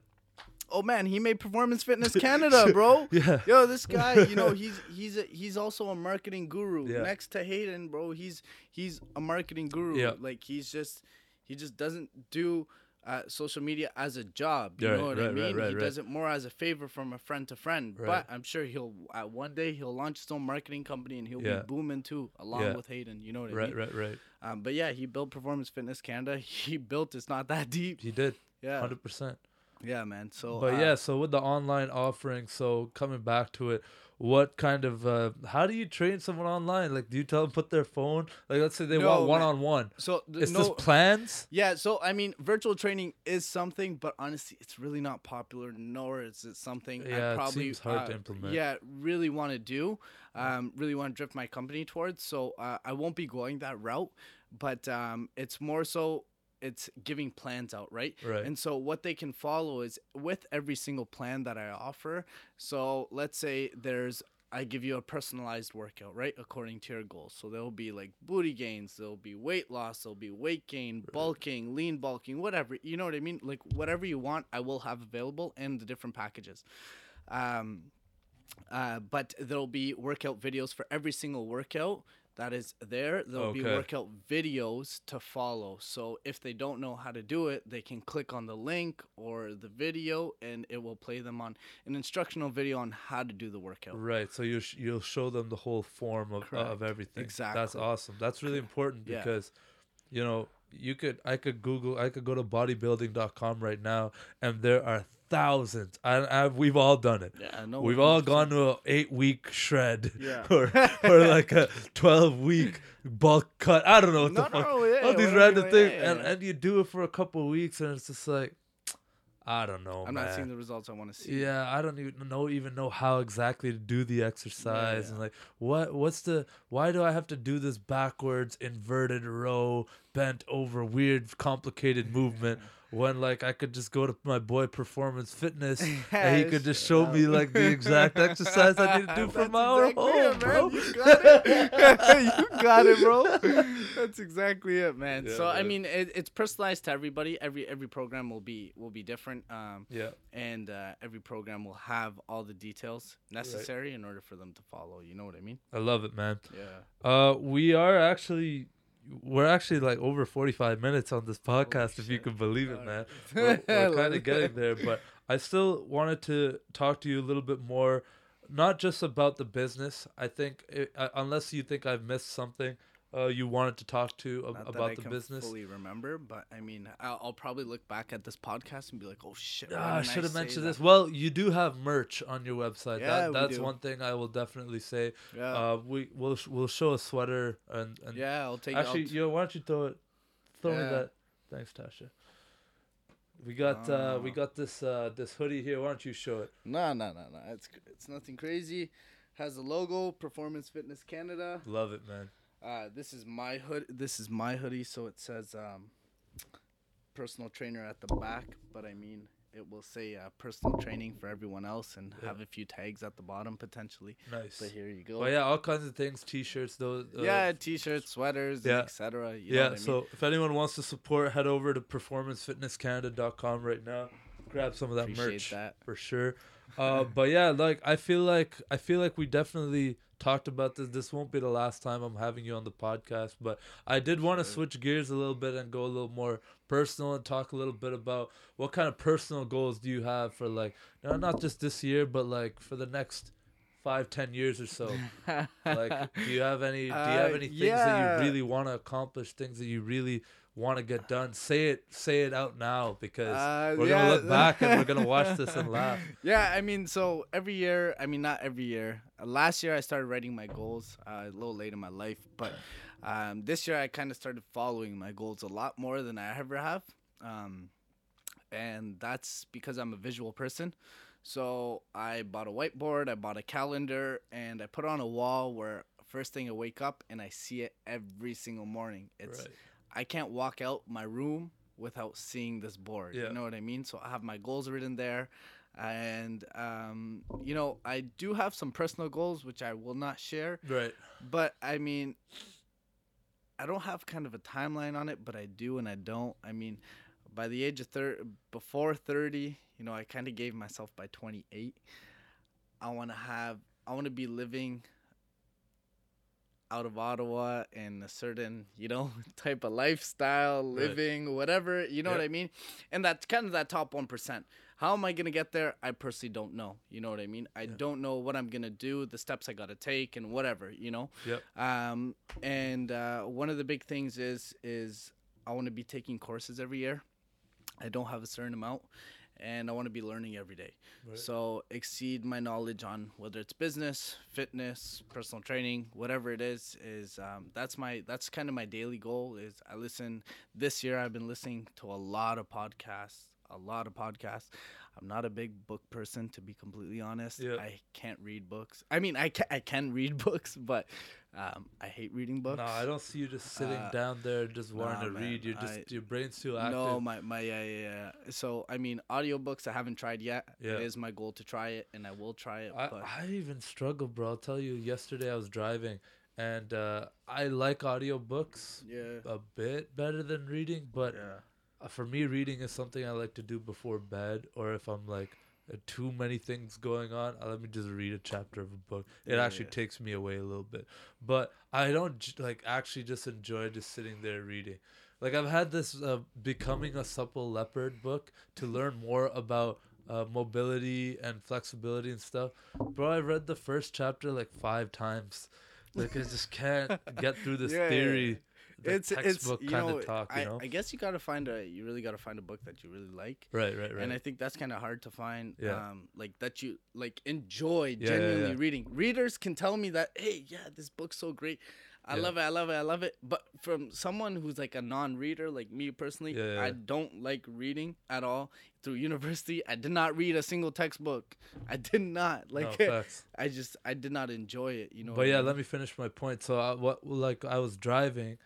Oh man, he made Performance Fitness Canada, bro. Yeah. Yo, this guy, you know, he's he's a, he's also a marketing guru. Yeah. Next to Hayden, bro, he's he's a marketing guru. Yeah. Like he's just he just doesn't do uh, social media as a job. You Right, know what right, I mean? right, he right. does it more as a favor from a friend to friend. Right. But I'm sure he'll uh, one day he'll launch his own marketing company and he'll Yeah. be booming too, along Yeah. with Hayden. You know what I Right, mean? right, right. Um, but yeah, he built Performance Fitness Canada. He built it's not that deep. He did. Yeah, Hundred percent. yeah, man. So, But uh, yeah, so with the online offering, so coming back to it, what kind of uh how do you train someone online? Like do you tell them put their phone? Like let's say they No, want one on one. so th- Is no, this plans? Yeah, so I mean, virtual training is something, but honestly, it's really not popular. Nor is it something Yeah, I it probably seems hard to uh, implement. Yeah, really want to do. Um, really want to drift my company towards. So uh, I won't be going that route, but um, it's more so it's giving plans out, right? Right. And so what they can follow is with every single plan that I offer. So let's say there's I give you a personalized workout, right? According to your goals. So there'll be like booty gains, there'll be weight loss, there'll be weight gain, bulking, lean bulking, whatever. You know what I mean? Like whatever you want, I will have available in the different packages. Um, uh, but there'll be workout videos for every single workout that is there. There'll be workout videos to follow. So if they don't know how to do it, they can click on the link or the video, and it will play them on an instructional video on how to do the workout. Right. So you sh- you'll show them the whole form of uh, of Correct. everything. That's awesome. That's really important Yeah. because you know, you could I could Google I could go to bodybuilding.com right now and there are thousands. I, I we've all done it. Yeah, no. We've all gone to a eight week shred, Yeah. or or like a twelve week bulk cut. I don't know what No, the fuck. yeah, all these random things, yeah, and and you do it for a couple of weeks, and it's just like, I don't know, I'm man. not seeing the results I want to see. Yeah, I don't even know even know how exactly to do the exercise and like what what's the why do I have to do this backwards inverted row bent over weird complicated movement when like I could just go to my boy Performance Fitness and he could just show me like the exact exercise I need to do for That's my own exactly home, it, bro. man. You got it. you got it, bro. That's exactly it, man. Yeah, so I mean, it, it's personalized to everybody. Every every program will be will be different. Um, yeah, and uh, every program will have all the details necessary in order for them to follow. You know what I mean? I love it, man. Yeah. Uh, we are actually, we're actually like over forty-five minutes on this podcast, if you can believe it, man. We're, Love kind of getting there, but I still wanted to talk to you a little bit more, not just about the business. I think, it, uh, unless you think I've missed something, uh, you wanted to talk to ab- about I the business. fully remember, but I mean, I'll, I'll probably look back at this podcast and be like, "Oh shit, Ah, I should have mentioned that?" this. Well, you do have merch on your website. Yeah, that, we that's do. one thing I will definitely say. Yeah, Uh, we will sh- we'll show a sweater and, and yeah, I'll take. Actually, t- yo, why don't you throw it? Throw me that. Thanks, Tasha. We got uh we Ah. got this uh this hoodie here. Why don't you show it? no, no, no, no. It's it's nothing crazy. Has a logo, Performance Fitness Canada. Love it, man. Uh, this is my hood. This is my hoodie, so it says um, personal trainer at the back, but I mean it will say uh, personal training for everyone else and Yeah. have a few tags at the bottom potentially. Nice. But here you go. Well, yeah, all kinds of things, t-shirts, those. Uh, yeah, t-shirts, sweaters, Yeah. etc. You know yeah. what I mean? So if anyone wants to support, head over to performancefitnesscanada.com right now. Grab some of that Appreciate merch that. for sure. Uh, but yeah, like I feel like I feel like we definitely talked about this. This won't be the last time I'm having you on the podcast, but I did want to switch gears a little bit and go a little more personal and talk a little bit about what kind of personal goals do you have for like you know, not just this year, but like for the next five, ten years or so. like, do you have any? Do you have Uh, any things yeah. that you really want to accomplish? Things that you really want to get done? Say it. Say it out now because Uh, we're yeah. gonna look back and we're gonna watch this and laugh. Yeah, I mean, so every year, I mean, not every year. Uh, last year, I started writing my goals uh, a little late in my life, but um, this year, I kind of started following my goals a lot more than I ever have. Um, and that's because I'm a visual person. So I bought a whiteboard, I bought a calendar, and I put it on a wall where first thing I wake up and I see it every single morning. It's Right. I can't walk out my room without seeing this board. Yeah. You know what I mean? So I have my goals written there. And, um, you know, I do have some personal goals, which I will not share. Right. But I mean, I don't have kind of a timeline on it, but I do and I don't. I mean, by the age of 30, before 30, you know, I kind of gave myself by 28. I want to have, I want to be living out of Ottawa in a certain, you know, type of lifestyle, Right. living, whatever, you know Yep. what I mean? And that's kind of that top 1%. How am I going to get there? I personally don't know. You know what I mean? I Yeah. don't know what I'm going to do, the steps I got to take and whatever, you know? Yep. Um, and uh, one of the big things is is I want to be taking courses every year. I don't have a certain amount, and I want to be learning every day. Right. So exceed my knowledge on whether it's business, fitness, personal training, whatever it is. Is um, that's my that's kind of my daily goal. Is I listen this year. I've been listening to a lot of podcasts, a lot of podcasts. I'm not a big book person, to be completely honest. Yeah. I can't read books. I mean, I can, I can read books, but um, I hate reading books. No, I don't see you just sitting Uh, down there just wanting nah, to man, read. You're just I- your brain's too active. No, my my yeah, yeah yeah. So I mean, audiobooks I haven't tried yet. Yeah. It is my goal to try it, and I will try it. I, but I even struggle, bro. I'll tell you. Yesterday I was driving, and uh, I like audiobooks yeah, a bit better than reading, but yeah, for me, reading is something I like to do before bed, or if I'm like too many things going on, uh, let me just read a chapter of a book. It Yeah, actually yeah. takes me away a little bit, but I don't like actually just enjoy just sitting there reading. Like I've had this uh, becoming a supple leopard book to learn more about uh, mobility and flexibility and stuff. Bro, I read the first chapter like five times. Like I just can't get through this Yeah, yeah, theory the it's it's textbook you kind know, of talk, you I, know. I guess you gotta find a you really gotta find a book that you really like. right, right, right. And I think that's kind of hard to find. Yeah. Um, like that you like enjoy Yeah, genuinely yeah. reading. Readers can tell me that, hey, yeah, this book's so great. I love it. I love it. I love it. But from someone who's like a non-reader, like me personally, I don't like reading at all. Through university, I did not read a single textbook. I did not like. no. I just I did not enjoy it. You know. But yeah, let me finish my point. So I, what like I was driving,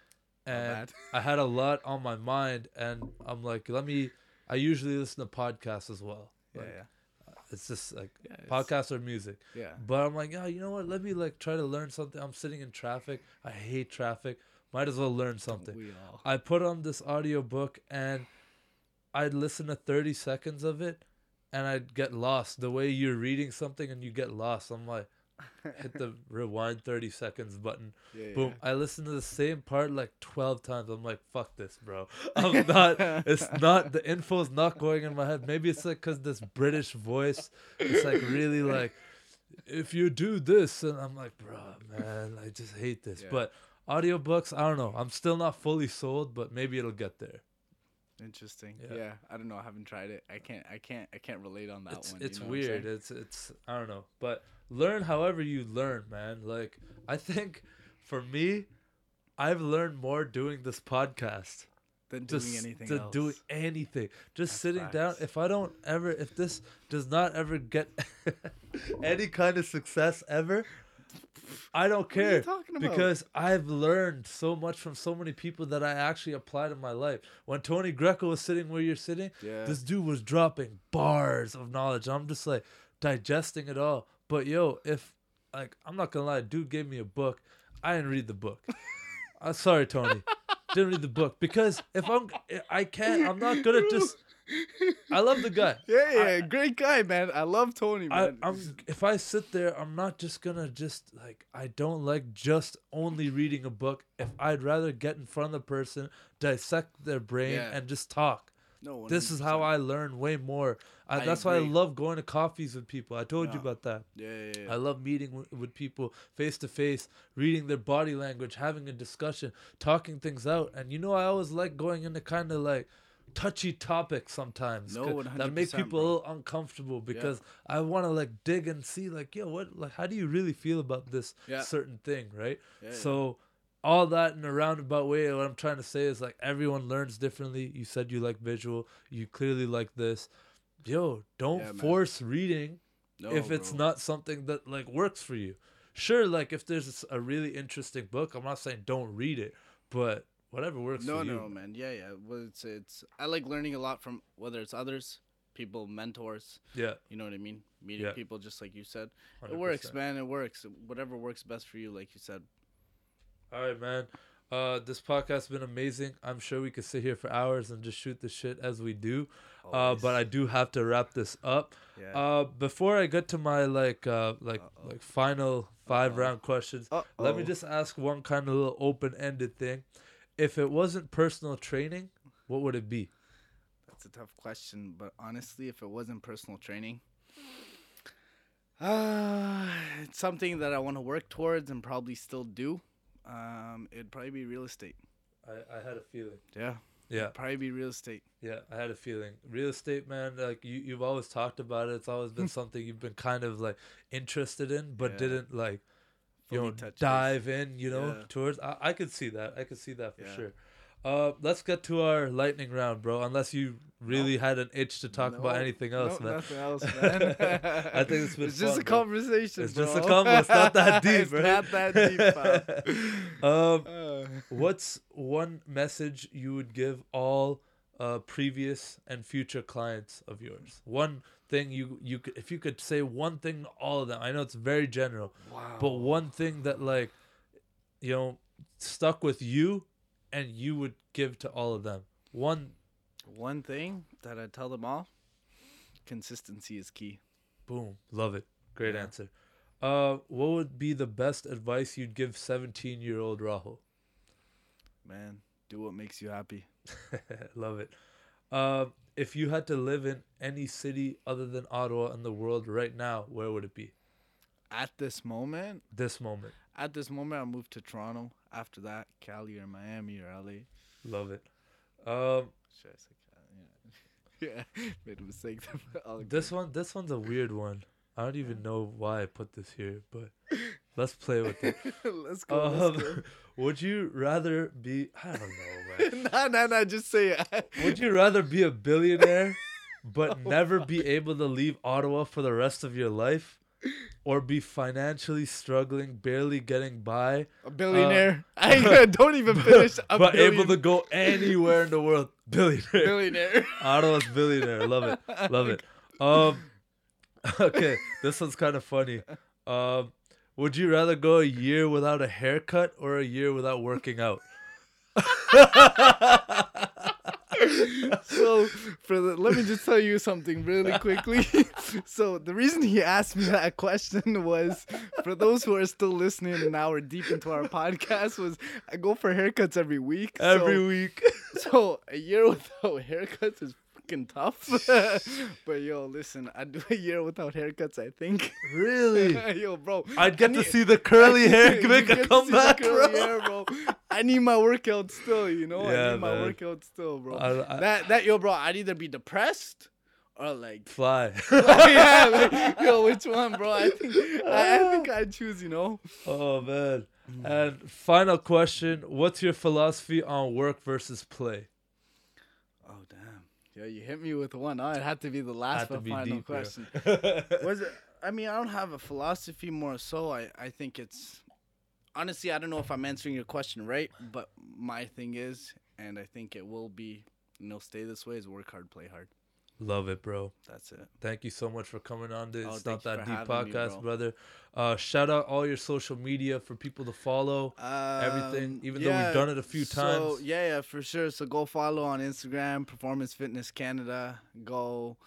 and. I had a lot on my mind, and I'm like, let me. I usually listen to podcasts as well. Yeah, Like, yeah, It's just like yeah. podcasts or music. Yeah. But I'm like, yeah, you know what? Let me like try to learn something. I'm sitting in traffic. I hate traffic. Might as well learn something. We all. I put on this audio book and I'd listen to 30 seconds of it and I'd get lost. The way you're reading something and you get lost. I'm like, hit the rewind 30 seconds button. Yeah, Boom. I listened to the same part like 12 times. I'm like, fuck this, bro. I'm not, it's not, the info's not going in my head. Maybe it's like because this British voice, it's like really like, if you do this, and I'm like, bro, man, I just hate this. Yeah. But audiobooks, I don't know. I'm still not fully sold, but maybe it'll get there. Interesting. Yeah. Yeah. I don't know. I haven't tried it. I can't. I can't. I can't relate on that it's one. it's you know weird. It's it's I don't know, but learn however you learn, man. Like I think for me, I've learned more doing this podcast. Than doing Just anything to else. doing anything, just That's sitting down. If I don't ever, if this does not ever get any kind of success ever, I don't What are you care talking about? because I've learned so much from so many people that I actually apply to my life. When Tony Greco was sitting where you're sitting, yeah. this dude was dropping bars of knowledge. I'm just like digesting it all. But yo, if like I'm not gonna lie, dude gave me a book. I didn't read the book. I'm uh, sorry, Tony. Didn't read the book because if I'm, I can't. I'm not gonna just. I love the guy. yeah, yeah, I- great guy, man. I love Tony, I, man. I'm if I sit there, I'm not just gonna just like I don't like just only reading a book. If I'd rather get in front of the person, dissect their brain, Yeah. and just talk. no, This is how I learn way more. I, I that's why I love going to coffees with people. I told you about that. Yeah, yeah, yeah. I love meeting w- with people face to face, reading their body language, having a discussion, talking things out. And you know, I always like going into kind of like touchy topics sometimes No, that make 100%, people a bro. little uncomfortable because I want to like dig and see like, yo, what, like, how do you really feel about this Yeah. certain thing, right? Yeah, yeah. So all that in a roundabout way, what I'm trying to say is like everyone learns differently. You said you like visual, you clearly like this. Yo, don't Yeah, force reading No, if it's bro. not something that like works for you. Sure, like if there's a really interesting book, I'm not saying don't read it, but whatever works No, for you. no, man. Yeah, yeah. Well, it's it's. I like learning a lot from whether it's others, people, mentors. Yeah, You know what I mean? Meeting Yeah. people, just like you said. 100%. It works, man. It works. Whatever works best for you, like you said. All right, man. Uh, this podcast's been amazing. I'm sure we could sit here for hours and just shoot the shit as we do. Uh, but I do have to wrap this up. yeah. Uh, before I get to my like uh like Uh-oh. like final 5 Uh-oh. round questions, let me just ask one kind of little open ended thing. If it wasn't personal training, what would it be? That's a tough question, but honestly, if it wasn't personal training, uh, it's something that I want to work towards and probably still do. Um, it'd probably be real estate. I, I had a feeling. Yeah, Yeah, probably be real estate. yeah, I had a feeling. Real estate, man. Like you, you've always talked about it. It's always been something you've been kind of like interested in, but Yeah. didn't like you know touch base. dive in. You know Yeah. towards. I, I could see that. I could see that for Yeah. sure. Uh, let's get to our lightning round, bro. Unless you really had an itch to talk about anything else, no, man. Nothing else, man. I think it's just fun, a bro. conversation. It's just a bro. combo. It's not that deep, bro. not that deep, um, Uh, What's one message you would give all uh, previous and future clients of yours? One thing you you could, if you could say one thing to all of them. I know it's very general, wow. but one thing that like you know stuck with you and you would give to all of them. One One thing that I tell them all: consistency is key. boom, love it. Great Yeah. answer. Uh, what would be the best advice you'd give 17 year old Rahul? Man, do what makes you happy. Love it. Um, if you had to live in any city other than Ottawa in the world right now, where would it be? At this moment, This moment. at this moment, I moved to Toronto. After that, Cali or Miami or LA. Love it. Um, Should I say Cali? Yeah, yeah. Made a mistake. This one, this one's a weird one. I don't even know why I put this here, but let's play with it. let's go. let's Um, would you rather be? I don't know, man. go. nah, nah, nah. Just say it. Would you rather be a billionaire but never be able to leave Ottawa for the rest of your life? Or be financially struggling, barely getting by, a billionaire? I don't even finish. A Uh, but able to go anywhere in the world? Billionaire. billionaire. Ottawa's billionaire. Love it. Love it. Um Okay, this one's kind of funny. Um would you rather go a year without a haircut or a year without working out? so for the, let me just tell you something really quickly. so the reason he asked me that question was for those who are still listening and now we're deep into our podcast was I go for haircuts every week. so- Every week. So a year without haircuts is freaking tough. but yo, listen, I do a year without haircuts. I think. Really? yo, bro. I'd get I to need- see the curly hair make a to see the comeback, bro. hair, bro. I need my workout still, you know. Yeah, I need my workout still, bro. I- I- that that yo, bro. I'd either be depressed or like. Fly. yeah, like, yo, which one, bro? I think I, I think I'd choose, you know. oh man. And final question, what's your philosophy on work versus play? Yo, you hit me with one. Oh, it had to be the last but final deep, question. was it i mean i don't have a philosophy more so i i think it's honestly i don't know if i'm answering your question right but my thing is and i think it will be you know stay this way is work hard play hard Love it, bro. that's it Thank you so much for coming on this Oh, It's Not That Deep me, podcast, bro. brother. Uh, shout out all your social media for people to follow. Everything, Um, even though we've done it a few so, times. yeah yeah for sure so go follow on instagram performance fitness canada go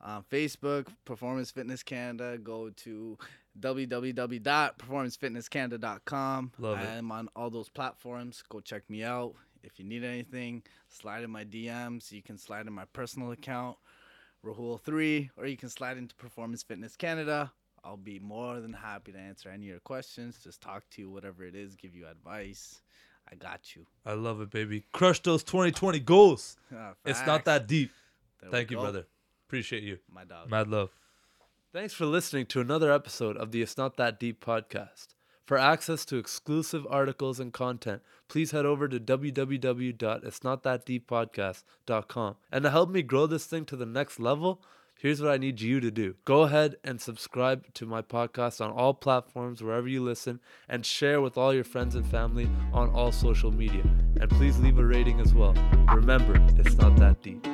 on facebook performance fitness canada go to www.performancefitnesscanada.com Love it. i'm on all those platforms go check me out if you need anything slide in my dms you can slide in my personal account rahul3 or you can slide into performance fitness canada i'll be more than happy to answer any of your questions just talk to you whatever it is give you advice i got you I love it, baby. Crush those 2020 goals. Ah, It's not that deep. There Thank you, go. brother. Appreciate you. my dog Mad love. Thanks for listening to another episode of the It's Not That Deep podcast. For access to exclusive articles and content, please head over to www.it'snotthatdeeppodcast.com. And to help me grow this thing to the next level, here's what I need you to do. Go ahead and subscribe to my podcast on all platforms wherever you listen and share with all your friends and family on all social media. And please leave a rating as well. Remember, it's not that deep.